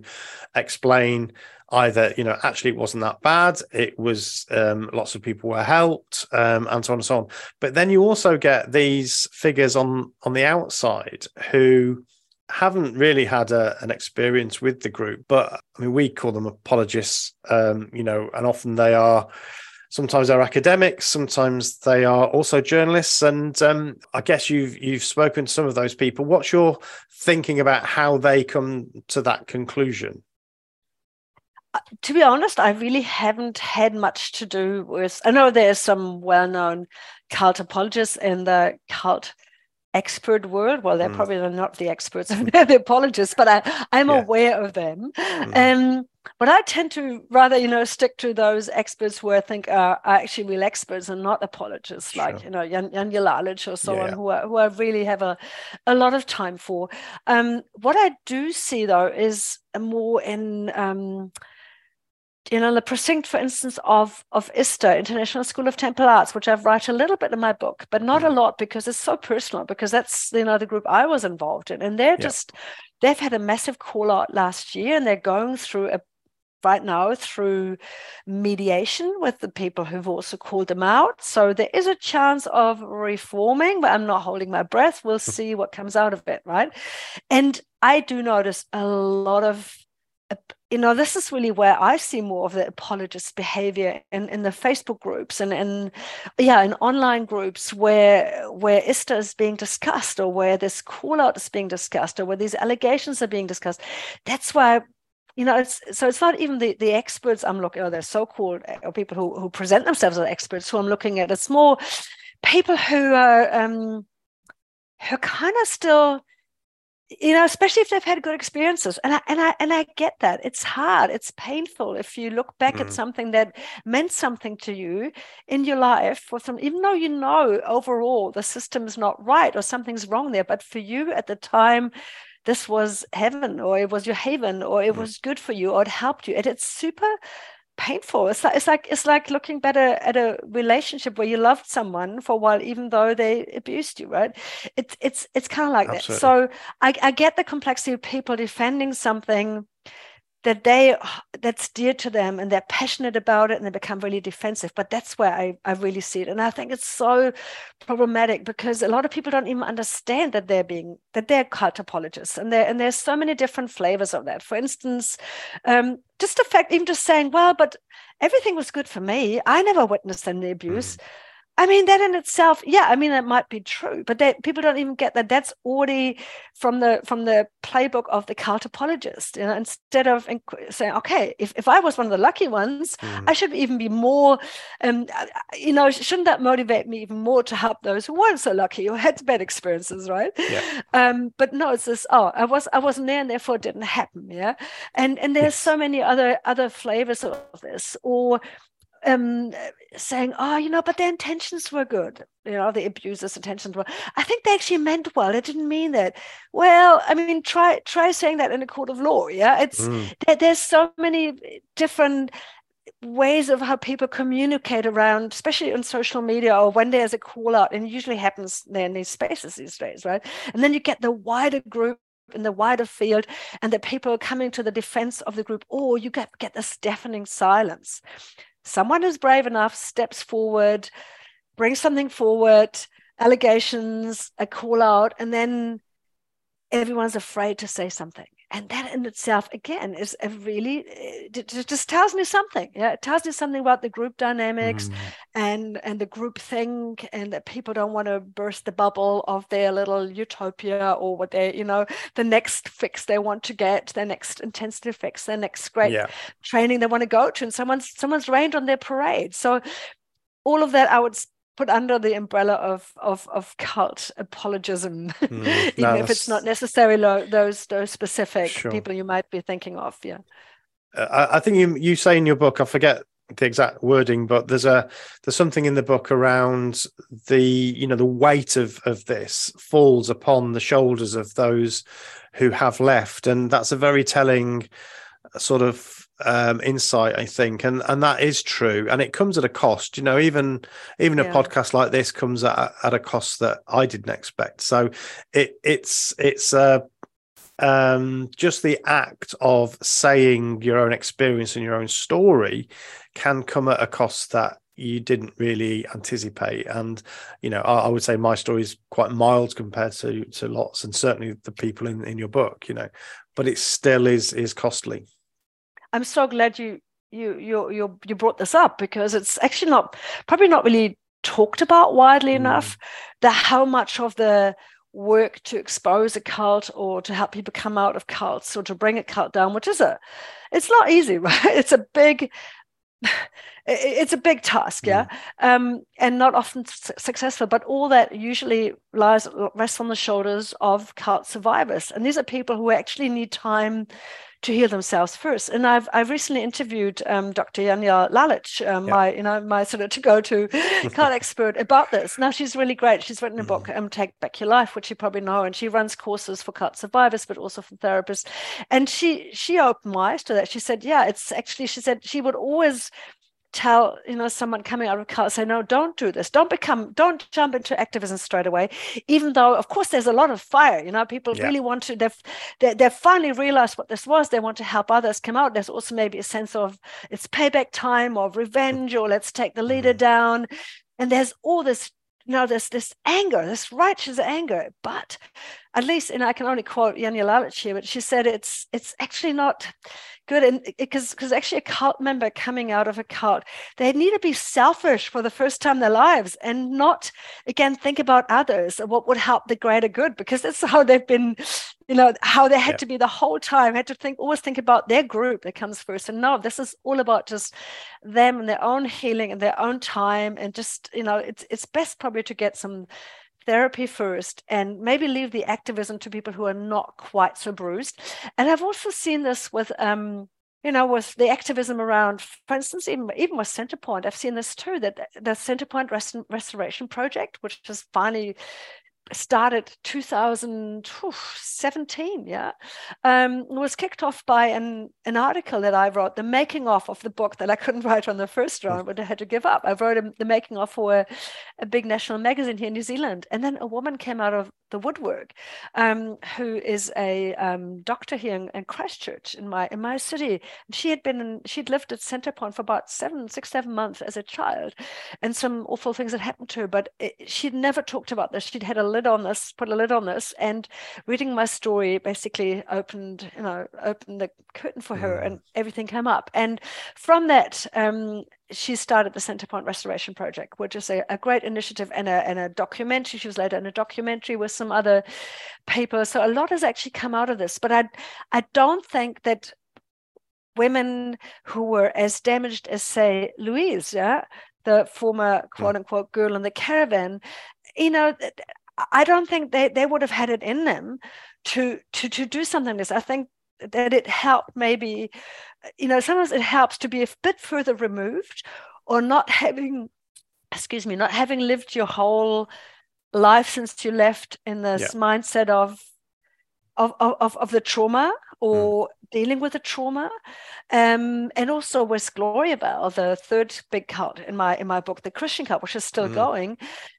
explain either you know actually it wasn't that bad it was um, lots of people were helped um, and so on and so on but then you also get these figures on on the outside who haven't really had a, an experience with the group, but I mean, we call them apologists, um, you know, and often they are. Sometimes they're academics, sometimes they are also journalists, and um, I guess you've you've spoken to some of those people. What's your thinking about how they come to that conclusion? Uh, to be honest, I really haven't had much to do with. I know there's some well-known cult apologists in the cult expert world. Well, they're mm. probably not the experts, they're [laughs] the apologists, but I, I'm yeah. aware of them. Mm. Um, but I tend to rather, you know, stick to those experts who I think are, are actually real experts and not apologists, sure. like you know Jan, Janja Lalich or so yeah, on, who I, who I really have a, a lot of time for. Um, what I do see though is more in um, you know, the precinct, for instance, of of ISTA, International School of Temple Arts, which I've write a little bit in my book, but not mm. a lot because it's so personal, because that's you know the group I was involved in. And they're yeah. just they've had a massive call out last year and they're going through a right now through mediation with the people who've also called them out. So there is a chance of reforming, but I'm not holding my breath. We'll see what comes out of it, right? And I do notice a lot of you know, this is really where I see more of the apologist behavior in, in the Facebook groups and in yeah, in online groups where where ISTA is being discussed or where this call out is being discussed or where these allegations are being discussed. That's why you know, it's so it's not even the, the experts I'm looking, or they're so-called or people who, who present themselves as experts who I'm looking at. It's more people who are um, who kind of still you know especially if they've had good experiences and I, and I and I get that it's hard it's painful if you look back mm. at something that meant something to you in your life for some even though you know overall the system is not right or something's wrong there but for you at the time this was heaven or it was your haven or it mm. was good for you or it helped you and it's super painful. It's like it's like it's like looking better at a relationship where you loved someone for a while, even though they abused you, right? It's it's it's kind of like Absolutely. that. So I, I get the complexity of people defending something that they [sighs] that's dear to them and they're passionate about it and they become really defensive but that's where I, I really see it. And i think it's so problematic because a lot of people don't even understand that they're being that they're cult apologists and there and there's so many different flavors of that. For instance um, just the fact even just saying well but everything was good for me. I never witnessed any abuse. Mm. I mean, that in itself, yeah, I mean, that might be true, but that people don't even get that. That's already from the from the playbook of the cult apologist. You know, instead of saying, okay, if, if I was one of the lucky ones, mm. I should even be more, um, you know, shouldn't that motivate me even more to help those who weren't so lucky or had bad experiences, right? Yeah. Um, but no, it's this. Oh, I was I wasn't there, and therefore it didn't happen. Yeah, and and there's so many other other flavors of this, or um, saying, "Oh, you know, but their intentions were good." You know, the abusers' intentions were. I think they actually meant well. They didn't mean that. Well, I mean, try try saying that in a court of law. Yeah, it's mm. there, there's so many different ways of how people communicate around, especially on social media or when there's a call out, and it usually happens in these spaces these days, right? And then you get the wider group in the wider field and the people coming to the defense of the group or you get, get this deafening silence someone who's brave enough steps forward, brings something forward, allegations, a call out, and then everyone's afraid to say something and that in itself again is a really it just tells me something yeah it tells me something about the group dynamics mm. and and the group think and that people don't want to burst the bubble of their little utopia or what they you know the next fix they want to get their next intensity fix their next great yeah. training they want to go to and someone's someone's rained on their parade so all of that i would put under the umbrella of of, of cult apologism, [laughs] mm, even if it's not necessarily those those specific sure. people you might be thinking of. Yeah, uh, I think you you say in your book, I forget the exact wording, but there's a there's something in the book around the you know the weight of of this falls upon the shoulders of those who have left, and that's a very telling sort of um, insight, I think, and and that is true, and it comes at a cost. You know, even even yeah. a podcast like this comes at at a cost that I didn't expect. So it it's it's uh, um, just the act of saying your own experience and your own story can come at a cost that you didn't really anticipate and you know I, I, would say my story is quite mild compared to to lots and certainly the people in in your book you know but it still is is costly I'm so glad you you you you you brought this up because it's actually not probably not really talked about widely mm. enough the how much of the work to expose a cult or to help people come out of cults or to bring a cult down which is a it's not easy [laughs] right it's a big [laughs] it's a big task, yeah, mm. um, and not often su- successful. But all that usually lies rests on the shoulders of cult survivors, and these are people who actually need time to heal themselves first. And I've I've recently interviewed um, Dr. Janja Lalich, um, yeah. my you know my sort of to go to cult expert about this. Now she's really great. She's written a book, mm-hmm. um, Take Back Your Life, which you probably know, and she runs courses for cult survivors, but also for therapists. And she she opened my eyes to that. She said, yeah, it's actually she said she would always tell you know someone coming out of cult say no don't do this don't become don't jump into activism straight away even though of course there's a lot of fire you know people yeah. really want to they've they, they've finally realized what this was they want to help others come out there's also maybe a sense of it's payback time or revenge or let's take the leader mm-hmm. down and there's all this you know, there's this anger, this righteous anger. But at least, and I can only quote Janja Lalich here, but she said it's it's actually not good and because because actually a cult member coming out of a cult they need to be selfish for the first time in their lives and not again think about others and what would help the greater good because that's how they've been you know how they had yeah. to be the whole time had to think always think about their group that comes first and no this is all about just them and their own healing and their own time and just you know it's it's best probably to get some therapy first and maybe leave the activism to people who are not quite so bruised. And I've also seen this with um, you know, with the activism around, for instance, even even with Centrepoint, I've seen this too. That the Centrepoint Rest- Restoration Project, which has finally started 2017 yeah um, was kicked off by an, an article that i wrote the making of of the book that i couldn't write on the first round but i had to give up. I wrote a, the making of for a, a, big national magazine here in new zealand. And then a woman came out of the woodwork um, who is a um, doctor here in, in, christchurch in my in my city she had been in, she'd lived at centrepoint for about seven six seven months as a child and some awful things had happened to her but it, she'd never talked about this she'd had a lid on this, put a lid on this, and reading my story basically opened, you know, opened the curtain for her, and mm. everything came up. And from that, um, she started the Centrepoint Restoration Project, which is a, a, great initiative and a, and a documentary. She was later in a documentary with some other papers. So a lot has actually come out of this. But I, I don't think that women who were as damaged as, say, Louise, yeah, the former hmm. quote unquote girl in the caravan, you know, I don't think they, they would have had it in them to to to do something like this. I think that it helped maybe, you know, sometimes it helps to be a bit further removed or not having, excuse me, not having lived your whole life since you left in this yeah. mindset of of, of, of the trauma or mm. dealing with the trauma. Um, and also with Gloriavale, the third big cult in my in my book, the Christian cult, which is still mm. going,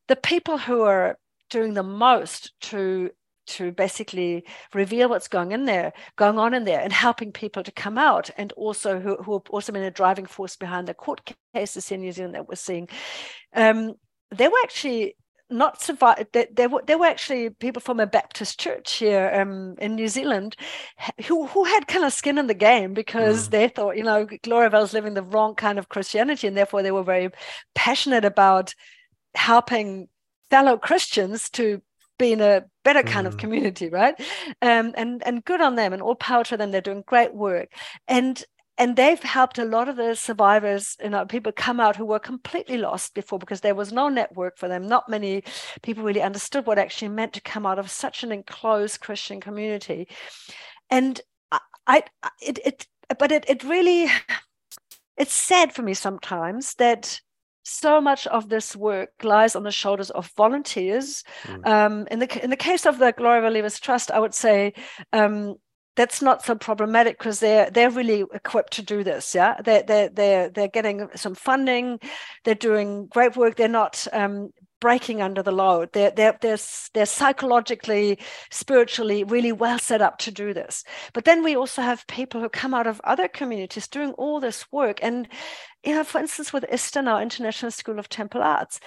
the people who are doing the most to to basically reveal what's going in there, going on in there, and helping people to come out, and also who, who have also been a driving force behind the court cases in New Zealand that we're seeing. Um, they were actually not survive. There, were there were actually people from a Baptist church here um, in New Zealand who who had kind of skin in the game because mm. they thought you know Gloriavale's living the wrong kind of Christianity, and therefore they were very passionate about helping fellow Christians to be in a better kind mm. of community, right? Um, and and good on them, and all power to them. They're doing great work, and and they've helped a lot of the survivors. You know, people come out who were completely lost before because there was no network for them. Not many people really understood what actually meant to come out of such an enclosed Christian community, and I, I it it but it it really [sighs] it's sad for me sometimes that so much of this work lies on the shoulders of volunteers. Mm. Um, in the in the case of the Gloriavale Leavers Trust, I would say um, that's not so problematic because they're they're really equipped to do this. Yeah, they're they're they're they're getting some funding. They're doing great work. They're not um, breaking under the load. They're, they're, they're, they're psychologically, spiritually really well set up to do this. But then we also have people who come out of other communities doing all this work. And, you know, for instance, with ISTA now, International School of Temple Arts,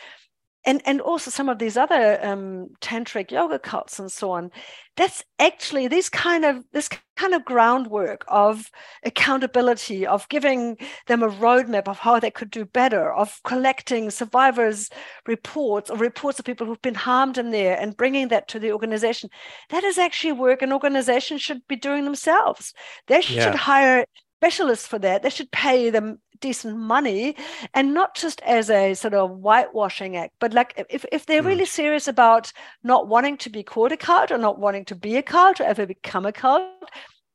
and and also some of these other um, tantric yoga cults and so on. That's actually this kind of this kind of groundwork of accountability of giving them a roadmap of how they could do better of collecting survivors reports or reports of people who've been harmed in there and bringing that to the organization. That is actually work an organization should be doing themselves. They should yeah. hire specialists for that they should pay them decent money and not just as a sort of whitewashing act but like if, if they're mm. really serious about not wanting to be called a cult or not wanting to be a cult or ever become a cult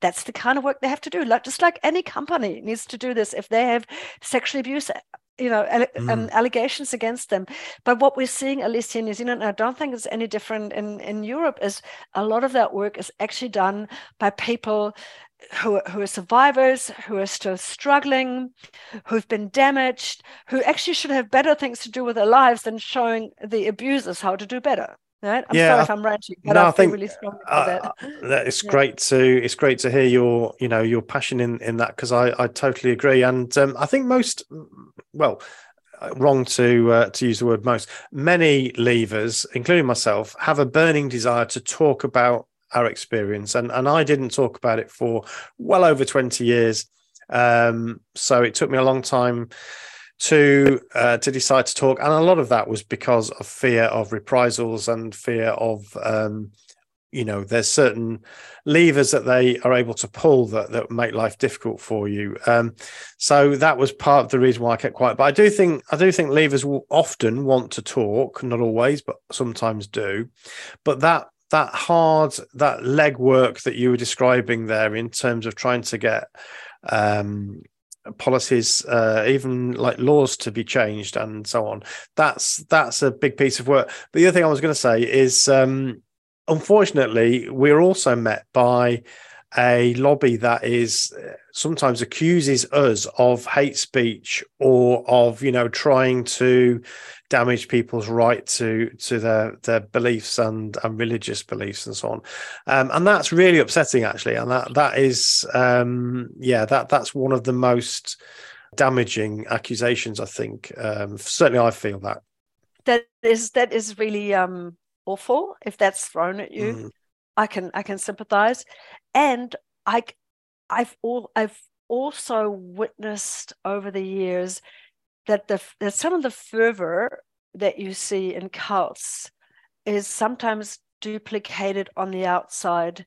that's the kind of work they have to do like just like any company needs to do this if they have sexual abuse you know mm. um, allegations against them but what we're seeing at least in new zealand and i don't think it's any different in in europe is a lot of that work is actually done by people who, who are survivors, who are still struggling, who've been damaged, who actually should have better things to do with their lives than showing the abusers how to do better. Right? I'm yeah, sorry if I'm ranting, but no, I, think really strongly uh, that. It's yeah. great to it's great to hear your you know your passion in in that because I I totally agree, and um, I think most well wrong to uh, to use the word most many leavers including myself have a burning desire to talk about our experience. And, and I didn't talk about it for well over 20 years. Um, so it took me a long time to uh, to decide to talk, and a lot of that was because of fear of reprisals and fear of um, you know there's certain levers that they are able to pull that that make life difficult for you. Um, so that was part of the reason why I kept quiet. But I do think I do think leavers will often want to talk, not always, but sometimes do. But that that hard that legwork that you were describing there in terms of trying to get um, policies uh, even like laws to be changed and so on that's that's a big piece of work. The other thing i was going to say is um, unfortunately we're also met by a lobby that is uh, sometimes accuses us of hate speech or of you know trying to damage people's right to to their their beliefs and and religious beliefs and so on. Um, and that's really upsetting actually. And that that is um, yeah that that's one of the most damaging accusations i think. Um, certainly i feel that. That is that is really um awful if that's thrown at you. Mm. I can i can sympathize. And i i've all i've also witnessed over the years that the that some of the fervor that you see in cults is sometimes duplicated on the outside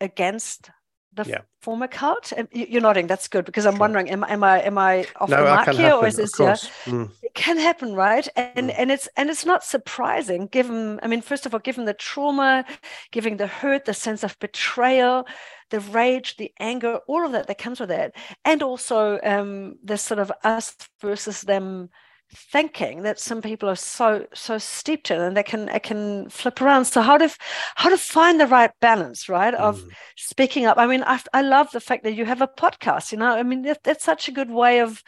against the yeah. former cult? You're nodding. That's good because I'm sure. wondering, am, am I am I off no, the mark here, happen, or is this yeah? Mm. It can happen, right? And mm. and it's and it's not surprising, given. I mean, first of all, given the trauma, given the hurt, the sense of betrayal, the rage, the anger, all of that that comes with that, and also um, this sort of us versus them thinking that some people are so so steeped in and they can it can flip around. So how to how to find the right balance right of mm. speaking up. I mean I, I love the fact that you have a podcast you know? I mean that, that's such a good way of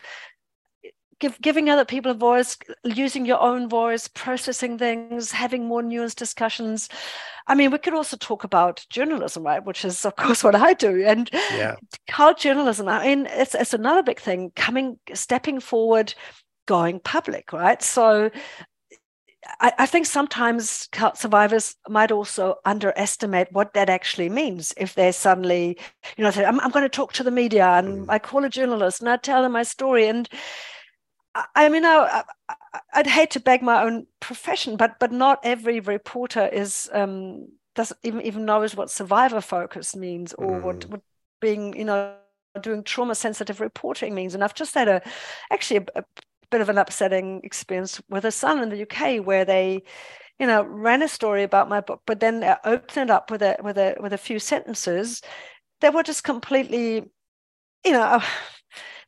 give, giving other people a voice using your own voice processing things having more nuanced discussions. I mean we could also talk about journalism right which is of course what i do. And yeah. cult journalism i mean it's, it's another big thing coming stepping forward going public, right? So I, I, think sometimes cult survivors might also underestimate what that actually means if they're suddenly, you know, say, I'm, I'm going to talk to the media and mm. I call a journalist and I tell them my story. And I, I mean, I, would hate to beg my own profession, but but not every reporter is um, doesn't even even knows what survivor focus means or mm. what, what being, you know, doing trauma sensitive reporting means. And I've just had a actually a, a bit of an upsetting experience with a Sun in the UK where they, you know, ran a story about my book, but then uh, opened it up with a with a with a few sentences that were just completely, you know,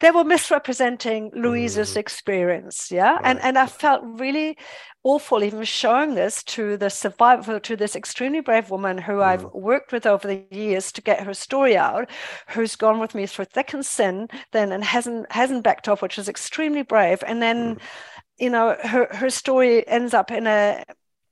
they were misrepresenting Louise's mm. experience. Yeah. Right. And and I felt really awful even showing this to the survivor, to this extremely brave woman who mm. I've worked with over the years to get her story out, who's gone with me through thick and thin, then and hasn't hasn't backed off, which is extremely brave. And then, mm. you know, her her story ends up in a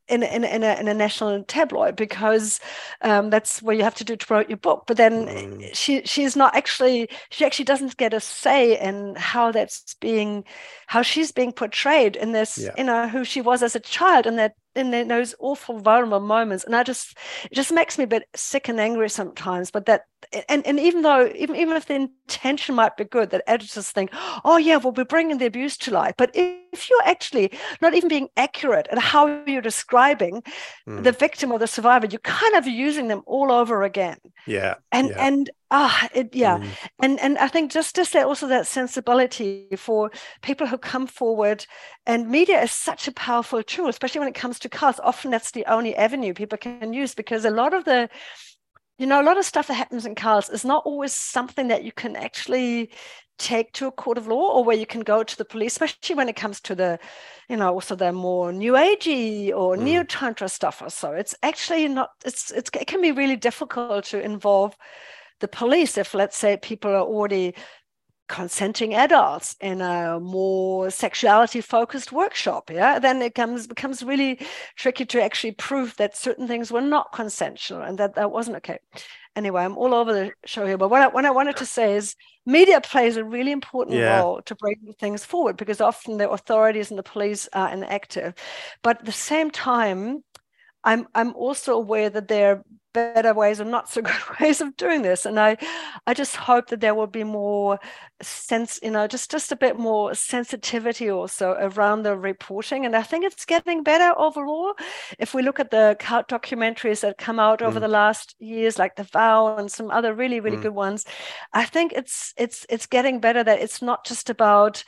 in, in, in, a, in a national tabloid because um, that's what you have to do to promote your book. But then mm. she she's not actually she actually doesn't get a say in how that's being how she's being portrayed in this yeah. you know who she was as a child and that in those awful vulnerable moments and i just it just makes me a bit sick and angry sometimes but that and, and even though even, even if the intention might be good that editors think oh yeah well we're bringing the abuse to light but if you're actually not even being accurate at how you're describing mm. the victim or the survivor you're kind of using them all over again yeah and yeah. and Ah, it, yeah, mm. and and I think just just that also that sensibility for people who come forward, and media is such a powerful tool, especially when it comes to cults. Often that's the only avenue people can use because a lot of the, you know, a lot of stuff that happens in cults is not always something that you can actually take to a court of law or where you can go to the police, especially when it comes to the, you know, also the more new agey or mm. neo tantra stuff or so. It's actually not. It's it's it can be really difficult to involve the police if let's say people are already consenting adults in a more sexuality focused workshop yeah then it comes becomes really tricky to actually prove that certain things were not consensual and that that wasn't okay. Anyway i'm all over the show here but what I, what I wanted to say is media plays a really important yeah. role to bring things forward because often the authorities and the police are inactive. But at the same time i'm i'm also aware that there better ways and not so [laughs] good ways of doing this and i i just hope that there will be more sense you know just just a bit more sensitivity also around the reporting and i think it's getting better overall if we look at the documentaries that come out over mm. the last years like the vow and some other really really mm. good ones i think it's it's it's getting better that it's not just about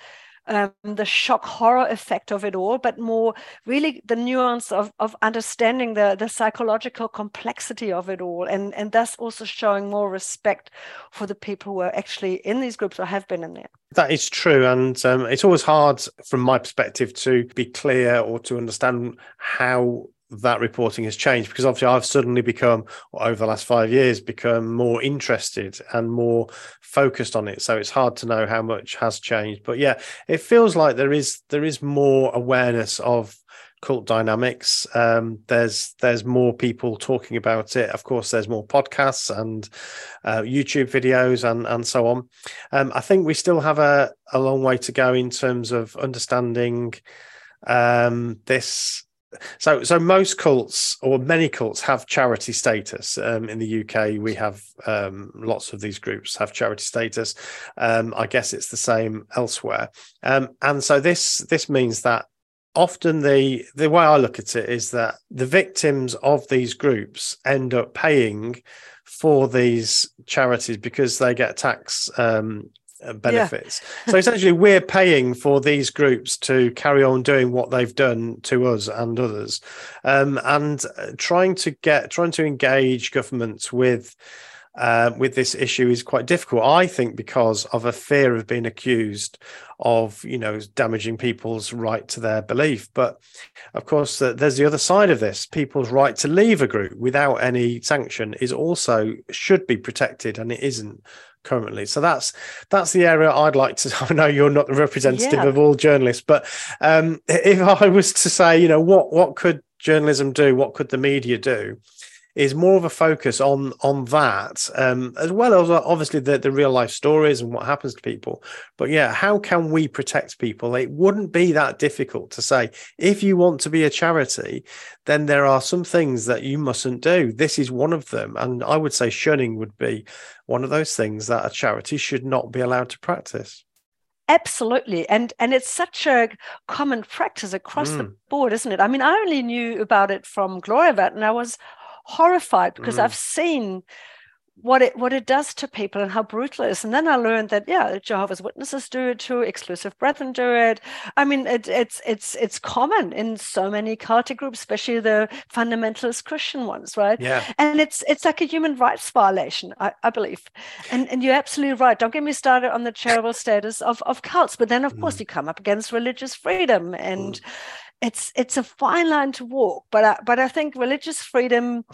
um, the shock horror effect of it all, but more really the nuance of, of understanding the, the psychological complexity of it all, and, and thus also showing more respect for the people who are actually in these groups or have been in there. That is true. And um, it's always hard from my perspective to be clear or to understand how that reporting has changed because obviously I've suddenly become over the last five years become more interested and more focused on it. So it's hard to know how much has changed. But yeah, it feels like there is there is more awareness of cult dynamics. Um, there's there's more people talking about it. Of course, there's more podcasts and uh, YouTube videos and and so on. Um, I think we still have a, a long way to go in terms of understanding um, this so so most cults or many cults have charity status. Um, in the uk we have um, lots of these groups have charity status. Um, i guess it's the same elsewhere. Um, and so this this means that often the the way i look at it is that the victims of these groups end up paying for these charities because they get tax um, benefits. Yeah. so essentially, we're paying for these groups to carry on doing what they've done to us and others, um, and uh, trying to get trying to engage governments with. Uh, with this issue is quite difficult, I think, because of a fear of being accused of, you know, damaging people's right to their belief. But of course, uh, there's the other side of this: people's right to leave a group without any sanction is also should be protected, and it isn't currently. So that's that's the area I'd like to. [laughs] I know you're not the representative yeah. of all journalists, but um, [laughs] if I was to say, you know, what what could journalism do? What could the media do? Is more of a focus on on that, um, as well as obviously the, the real life stories and what happens to people. But yeah, how can we protect people? It wouldn't be that difficult to say if you want to be a charity, then there are some things that you mustn't do. This is one of them, and I would say shunning would be one of those things that a charity should not be allowed to practice absolutely and and it's such a common practice across mm. the board isn't it i mean i only knew about it from Gloriavale and i was horrified because mm. I've seen what it what it does to people and how brutal it is. And then I learned that yeah, Jehovah's Witnesses do it too, exclusive brethren do it. I mean, it, it's it's it's common in so many cultic groups, especially the fundamentalist Christian ones, right? Yeah. And it's it's like a human rights violation, I, I believe. And and you're absolutely right. Don't get me started on the charitable status of of cults, but then of mm. course you come up against religious freedom and. Mm it's it's a fine line to walk but I, but I think religious freedom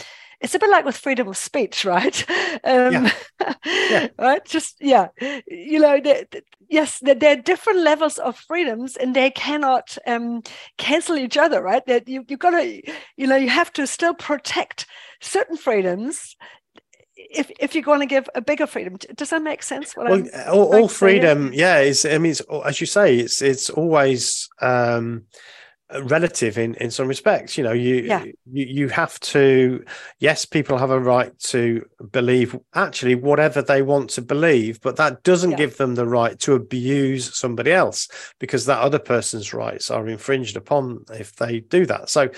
it's a bit like with freedom of speech [laughs] right? Um, yeah. yeah. [laughs] right? Just yeah. You know they're, yes there, there, are different levels of freedoms and they cannot um, cancel each other right? That you, you've got to you know you have to still protect certain freedoms if if you're going to give a bigger freedom. Does that make sense well, all, all freedom yeah is i mean it's, as you say it's it's always um relative in in some respects you know you, yeah. you you have to yes people have a right to believe actually whatever they want to believe but that doesn't yeah. give them the right to abuse somebody else because that other person's rights are infringed upon if they do that so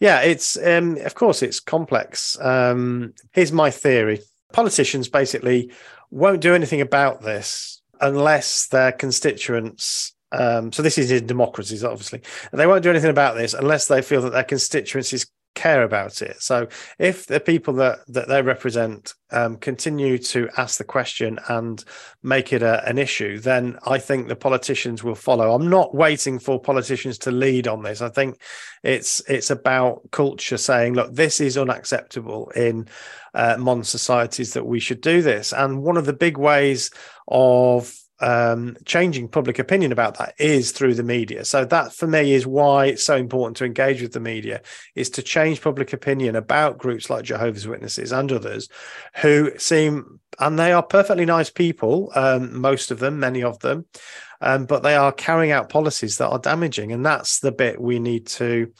yeah it's um of course it's complex um here's my theory politicians basically won't do anything about this unless their constituents um, so this is in democracies, obviously. And They won't do anything about this unless they feel that their constituencies care about it. So if the people that that they represent um, continue to ask the question and make it a, an issue, then I think the politicians will follow. I'm not waiting for politicians to lead on this. I think it's it's about culture saying, look, this is unacceptable in uh, modern societies that we should do this. And one of the big ways of um, changing public opinion about that is through the media. So that for me is why it's so important to engage with the media is to change public opinion about groups like Jehovah's Witnesses and others who seem and they are perfectly nice people, um, most of them, many of them, um, but they are carrying out policies that are damaging, and that's the bit we need to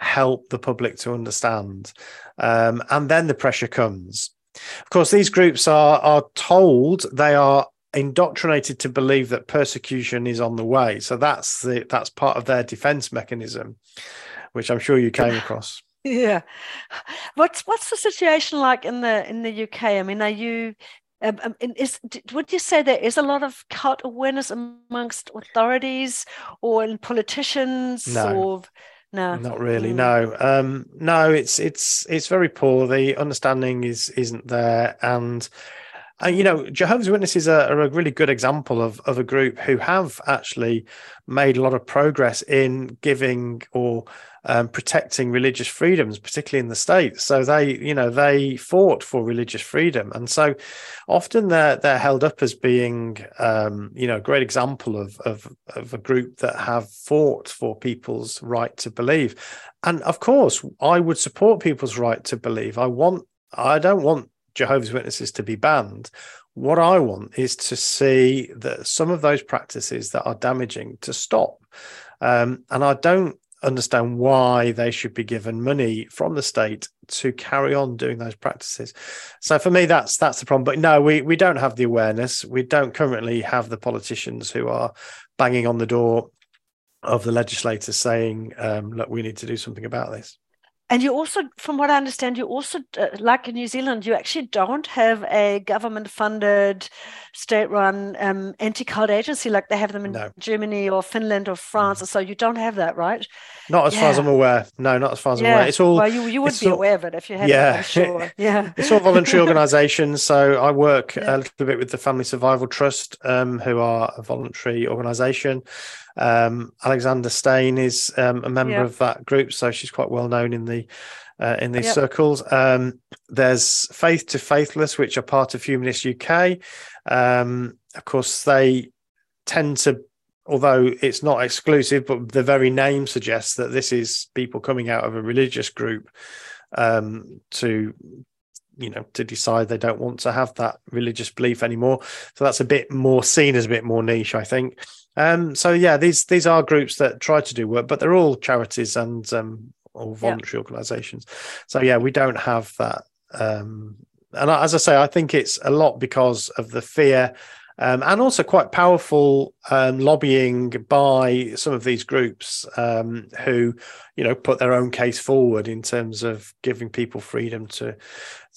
help the public to understand. Um, and then the pressure comes. Of course, these groups are are told they are indoctrinated to believe that persecution is on the way. So that's the that's part of their defense mechanism, which I'm sure you came [laughs] across. Yeah. What's what's the situation like in the in the UK? I mean, are you um, um is would you say there is a lot of cult awareness amongst authorities or in politicians no. or no not really mm. no um no it's it's it's very poor the understanding is isn't there and and you know, Jehovah's Witnesses are, are, a really good example of, of a group who have actually made a lot of progress in giving or um, protecting religious freedoms, particularly in the states. So they, you know, they fought for religious freedom, and so often they're they're held up as being, um, you know, a great example of, of of a group that have fought for people's right to believe. And of course, I would support people's right to believe. I want I don't want Jehovah's Witnesses to be banned. What I want is to see that some of those practices that are damaging to stop. Um, and I don't understand why they should be given money from the state to carry on doing those practices. So for me, that's that's the problem. But no, we we don't have the awareness. We don't currently have the politicians who are banging on the door of the legislators saying, um, "Look, we need to do something about this." And you also, from what I understand, you also, uh, like in New Zealand, you actually don't have a government funded, state run um, anti cult agency like they have them in no. Germany or Finland or France. Mm. Or so you don't have that, right? Not as yeah. far as I'm aware. No, not as far as yeah. I'm aware. It's all. Well, you, you would be all, aware of it if you had yeah. it, sure. [laughs] Yeah. it's all voluntary [laughs] organisations. So I work yeah. a little bit with the Family Survival Trust, um, who are a voluntary organisation. Um, Alexandra Stein is um, a member of that group, so she's quite well known in the uh, in these yep. circles. Um, there's Faith to Faithless, which are part of Humanist UK. Um, of course, they tend to, although it's not exclusive, but the very name suggests that this is people coming out of a religious group um, to you know to decide they don't want to have that religious belief anymore so that's a bit more seen as a bit more niche i think um, so yeah, these these are groups that try to do work, but they're all charities and um, or voluntary yeah. organisations. So yeah, we don't have that. Um, and as I say, I think it's a lot because of the fear um, and also quite powerful um, lobbying by some of these groups um, who, you know, put their own case forward in terms of giving people freedom to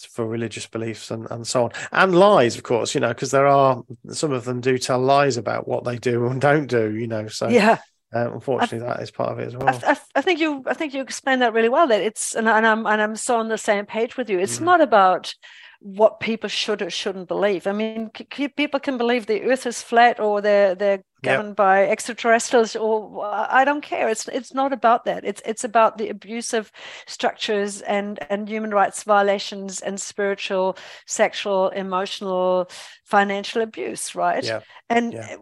for religious beliefs and, and so on, and lies, of course, you know, because there are some of them do tell lies about what they do and [laughs] don't do, you know. So yeah, uh, unfortunately, I, that is part of it as well. I, I, I, think you, I think you explained that really well. That it's, and, and I'm, and I'm so on the same page with you. It's mm. not about what people should or shouldn't believe. I mean, c- people can believe the Earth is flat or they're they're governed yep. by extraterrestrials, or I don't care. It's it's not about that. It's it's about the abusive structures and and human rights violations and spiritual, sexual, emotional, financial abuse, right? Yeah. And, yeah.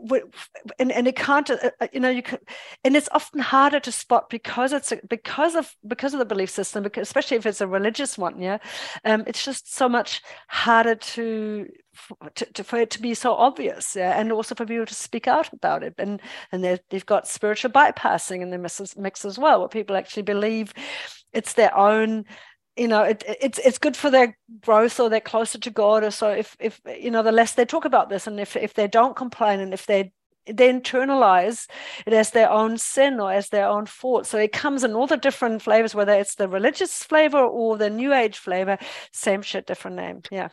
and and it can't, uh, uh, you know, you can, and it's often harder to spot because it's because of because of the belief system, because especially if it's a religious one, yeah, um, it's just so much harder to to, to, for it to be so obvious yeah? and also for people to speak out about it and and they've got spiritual bypassing in the mix, mix as well where people actually believe it's their own you know it, it's it's good for their growth or they're closer to god or so. If if you know the less they talk about this and if if they don't complain and if they they internalize it as their own sin or as their own fault. So it comes in all the different flavors whether it's the religious flavor or the new age flavor same shit different name. Yeah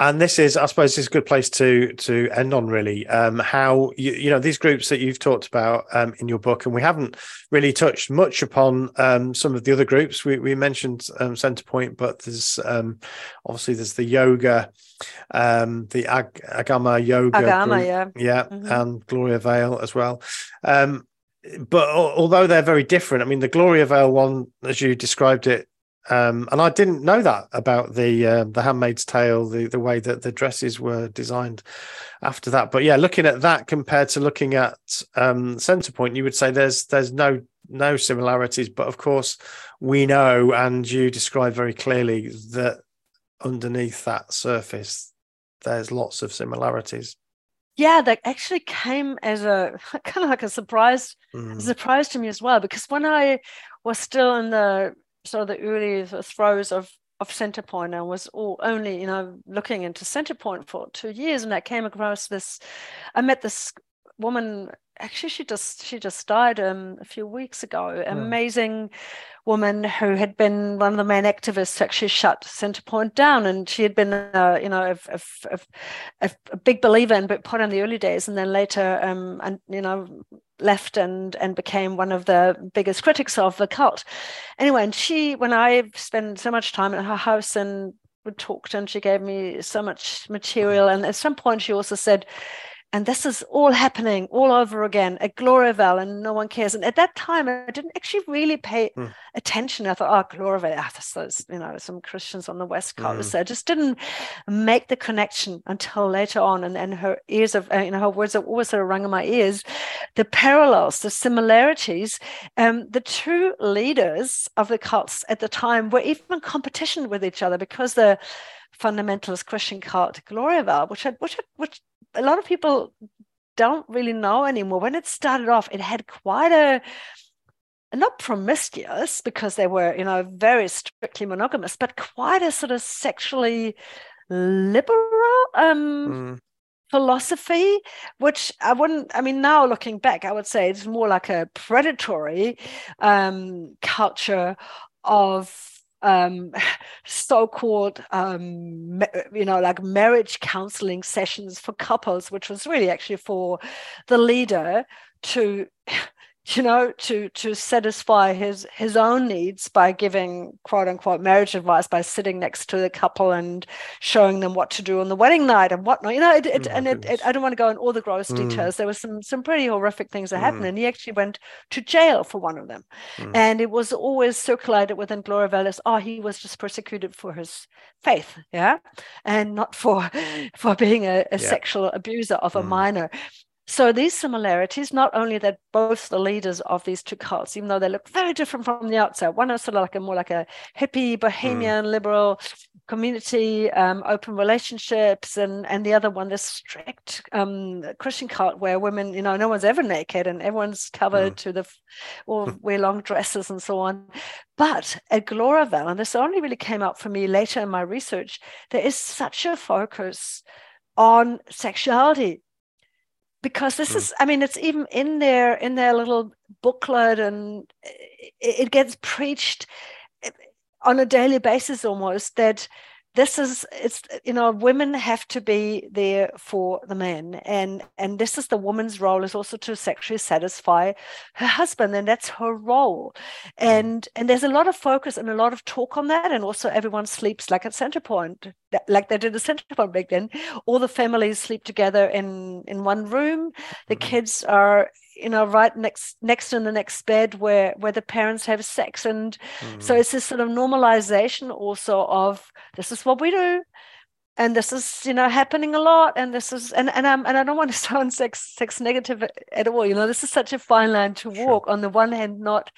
and this is, I suppose, this is a good place to to end on. Really, um, how you, you know these groups that you've talked about um, in your book, and we haven't really touched much upon um, some of the other groups. We, we mentioned um, Centrepoint, but there's um, obviously there's the yoga, um, the Ag- Agama yoga, Agama, group, yeah, yeah, mm-hmm. and Gloriavale as well. but although they're very different, I mean, the Gloriavale one, as you described it, um, and I didn't know that about the uh, the Handmaid's Tale, the the way that the dresses were designed after that. But yeah, looking at that compared to looking at um, Centrepoint, you would say there's there's no no similarities. But of course, we know, and you describe very clearly that underneath that surface, there's lots of similarities. Yeah, that actually came as a [laughs] kind of like a surprise, mm. surprise to me as well. Because when I was still in the sort of the early throes of of Centrepoint and was all only you know looking into Centrepoint for two years, and I came across this. I met this woman. Actually, she just she just died um, a few weeks ago. Hmm. Amazing woman who had been one of the main activists to actually shut Centrepoint down, and she had been uh, you know a, a, a, a, big believer in Pot in the early days, and then later um, and you know left and and became one of the biggest critics of the cult. Anyway, and she, when I spent so much time at her house and we talked, and she gave me so much material, and at some point she also said, and this is all happening all over again at Gloriavale, and no one cares. And at that time, I didn't actually really pay mm. attention. I thought, oh, Gloriavale, ah, that's those, you know, some Christians on the West Coast. Mm. I just didn't make the connection until later on. And, and her ears of, uh, you know, her words have always sort of rung in my ears. The parallels, the similarities. Um, the two leaders of the cults at the time were even in competition with each other because the fundamentalist Christian cult Gloriavale, which had, which had, which a lot of people don't really know anymore. When it started off, it had quite a not promiscuous because they were, you know, very strictly monogamous, but quite a sort of sexually liberal um, mm. philosophy, which I wouldn't, I mean, now looking back, I would say it's more like a predatory um, culture of um, [sighs] so-called um, you know like marriage counseling sessions for couples which was really actually for the leader to you know to to satisfy his his own needs by giving quote unquote marriage advice by sitting next to the couple and showing them what to do on the wedding night and whatnot you know it, it, oh, and it, it, i don't want to go in all the gross mm. details there was some some pretty horrific things that mm. happened and he actually went to jail for one of them mm. and it was always circulated within Gloriavale as oh he was just persecuted for his faith yeah and not for [laughs] for being a, a yeah. sexual abuser of a mm. minor so these similarities, not only that both the leaders of these two cults, even though they look very different from the outside, one is sort of like a more like a hippie, bohemian, mm. liberal community, um, open relationships, and and the other one, this strict um, Christian cult where women, you know, no one's ever naked and everyone's covered mm. to the, or [laughs] wear long dresses and so on. But at Gloriavale, and this only really came up for me later in my research, there is such a focus on sexuality because this mm. is i mean it's even in their in their little booklet and it, it gets preached eh, on a daily basis almost that this is it's you know women have to be there for the men and and this is the woman's role is also to sexually satisfy her husband and that's her role mm. and and there's a lot of focus and a lot of talk on that and also everyone sleeps like at Centrepoint like they did at center point back then all the families sleep together in in one room the mm-hmm. kids are you know right next next in the next bed where where the parents have sex. And mm. so it's this sort of normalization also of this is what we do. And this is you know happening a lot. And this is and and I'm and I don't want to [laughs] sound sex sex negative at all. You know this is such a fine line to walk sure. on the one hand not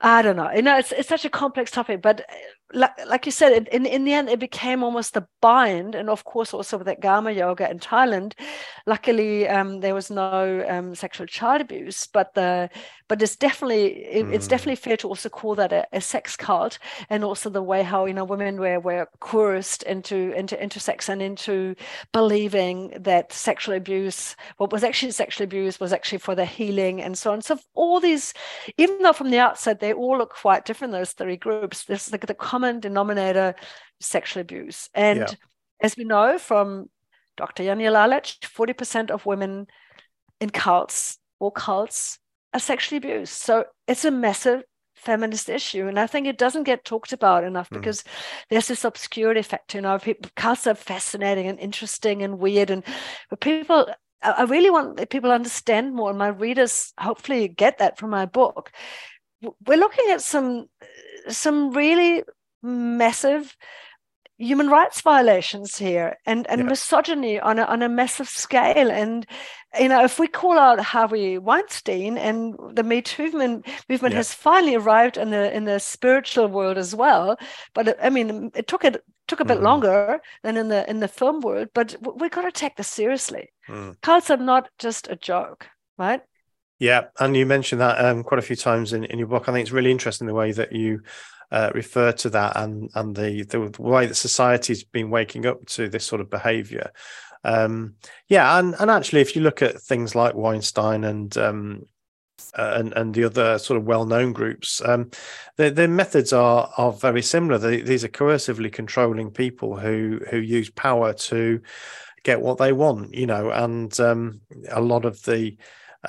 I don't know. You know it's it's such a complex topic but like, like you said, in, in the end, it became almost a bind. And of course, also with that Agama yoga in Thailand, luckily um, there was no um, sexual child abuse. But the but it's definitely it, mm. it's definitely fair to also call that a, a, sex cult, and also the way how you know women were were coerced into into into sex and into believing that sexual abuse, what was actually sexual abuse, was actually for their healing and so on. So all these, even though from the outside they all look quite different, those three groups, this the, the common denominator sexual abuse and yeah. as we know from Dr. Janja Lalich, 40% of women in cults or cults are sexually abused. So it's a massive feminist issue. And I think it doesn't get talked about enough mm. because there's this obscurity factor. You know, people, cults are fascinating and interesting and weird. And but people, I really want people to understand more. And my readers hopefully get that from my book. We're looking at some some really massive human rights violations here and, and yeah. misogyny on a, on a massive scale. And, you know, if we call out Harvey Weinstein and the Me Too movement, movement yeah. has finally arrived in the in the spiritual world as well. But I mean, it took it took a bit mm. longer than in the in the film world, but we've got to take this seriously. Mm. Cults are not just a joke, right? Yeah, and you mentioned that um, quite a few times in, in your book. I think it's really interesting the way that you uh, refer to that and and the the way that society's been waking up to this sort of behaviour. Um, yeah, and and actually, if you look at things like Weinstein and um, uh, and and the other sort of well-known groups, um, their, their methods are are very similar. They, these are coercively controlling people who who use power to get what they want, you know, and um, a lot of the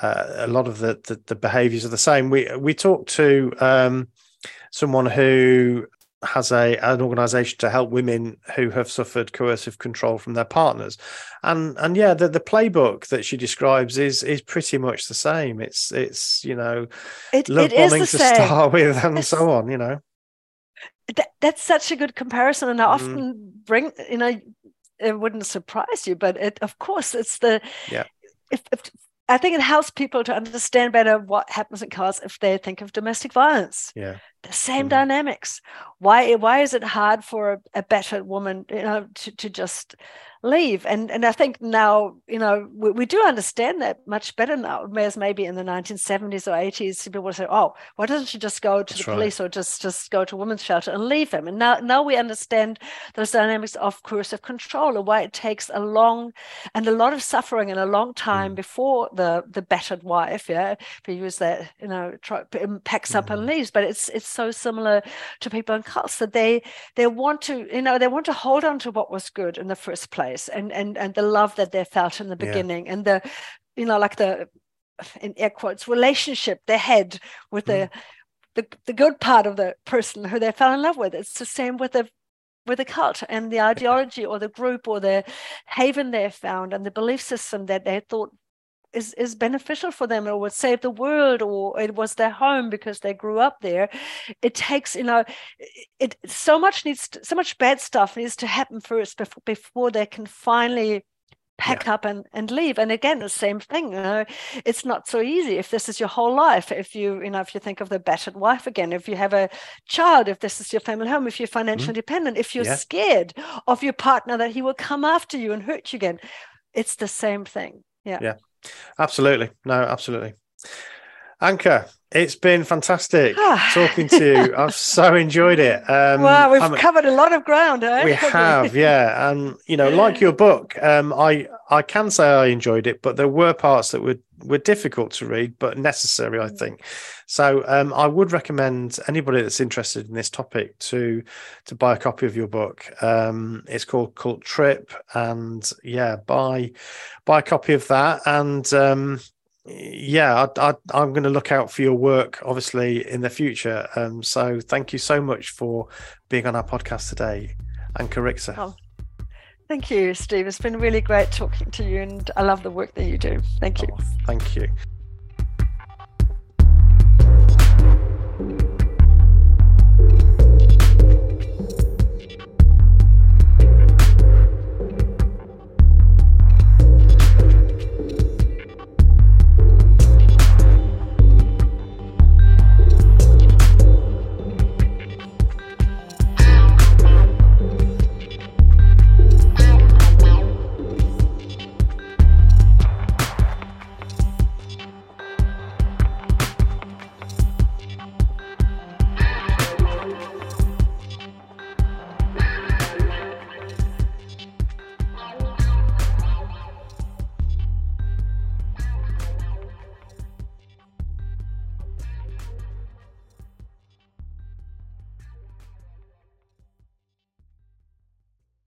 uh, a lot of the, the, the behaviors are the same. We we talked to um, someone who has a an organization to help women who have suffered coercive control from their partners and and yeah the, the playbook that she describes is is pretty much the same it's it's you know it, love it bombing to same. start [laughs] with and it's, so on you know that, that's such a good comparison and i mm. often bring you know it wouldn't surprise you but it of course it's the yeah if, if I think it helps people to understand better what happens in cults if they think of domestic violence. Yeah the same mm. dynamics why why is it hard for a, a battered woman you know to, to just leave and and i think now you know we, we do understand that much better now whereas maybe in the 1970s or 80s people would say oh why doesn't she just go to That's the police or just just go to a women's shelter and leave him and now now we understand those dynamics of coercive control and why it takes a long and a lot of suffering and a long time mm. before the the battered wife yeah if you use that you know try, packs up mm. and mm-hmm. leaves but it's it's so similar to people in cults that they they want to you know they want to hold on to what was good in the first place and and and the love that they felt in the beginning yeah. and the you know like the in air quotes relationship they had with mm. the the, the good part of the person who they fell in love with. It's the same with the with the cult and the [laughs] ideology or the group or the haven they found and the belief system that they thought is is beneficial for them or would save the world or it was their home because they grew up there it takes you know it so much needs to, so much bad stuff needs to happen first before before they can finally pack yeah. up and, and leave and again the same thing you know it's not so easy if this is your whole life if you you know if you think of the battered wife again if you have a child if this is your family home if you're financially mm. dependent if you're yeah. scared of your partner that he will come after you and hurt you again it's the same thing yeah yeah Absolutely. No, absolutely. Anke, it's been fantastic [sighs] talking to you. I've so enjoyed it. Um, wow, we've I'm, covered a lot of ground. Eh? We have, yeah. And you know, like your book, um, I I can say I enjoyed it, but there were parts that were were difficult to read, but necessary, I mm. think. So um, I would recommend anybody that's interested in this topic to to buy a copy of your book. Um, it's called Cult Trip, and yeah, buy buy a copy of that and um, yeah, I, am going to look out for your work, obviously, in the future. Um, so thank you so much for being on our podcast today, Anke Richter. Oh, thank you, Steve. It's been really great talking to you, and I love the work that you do. Thank you. Oh, thank you.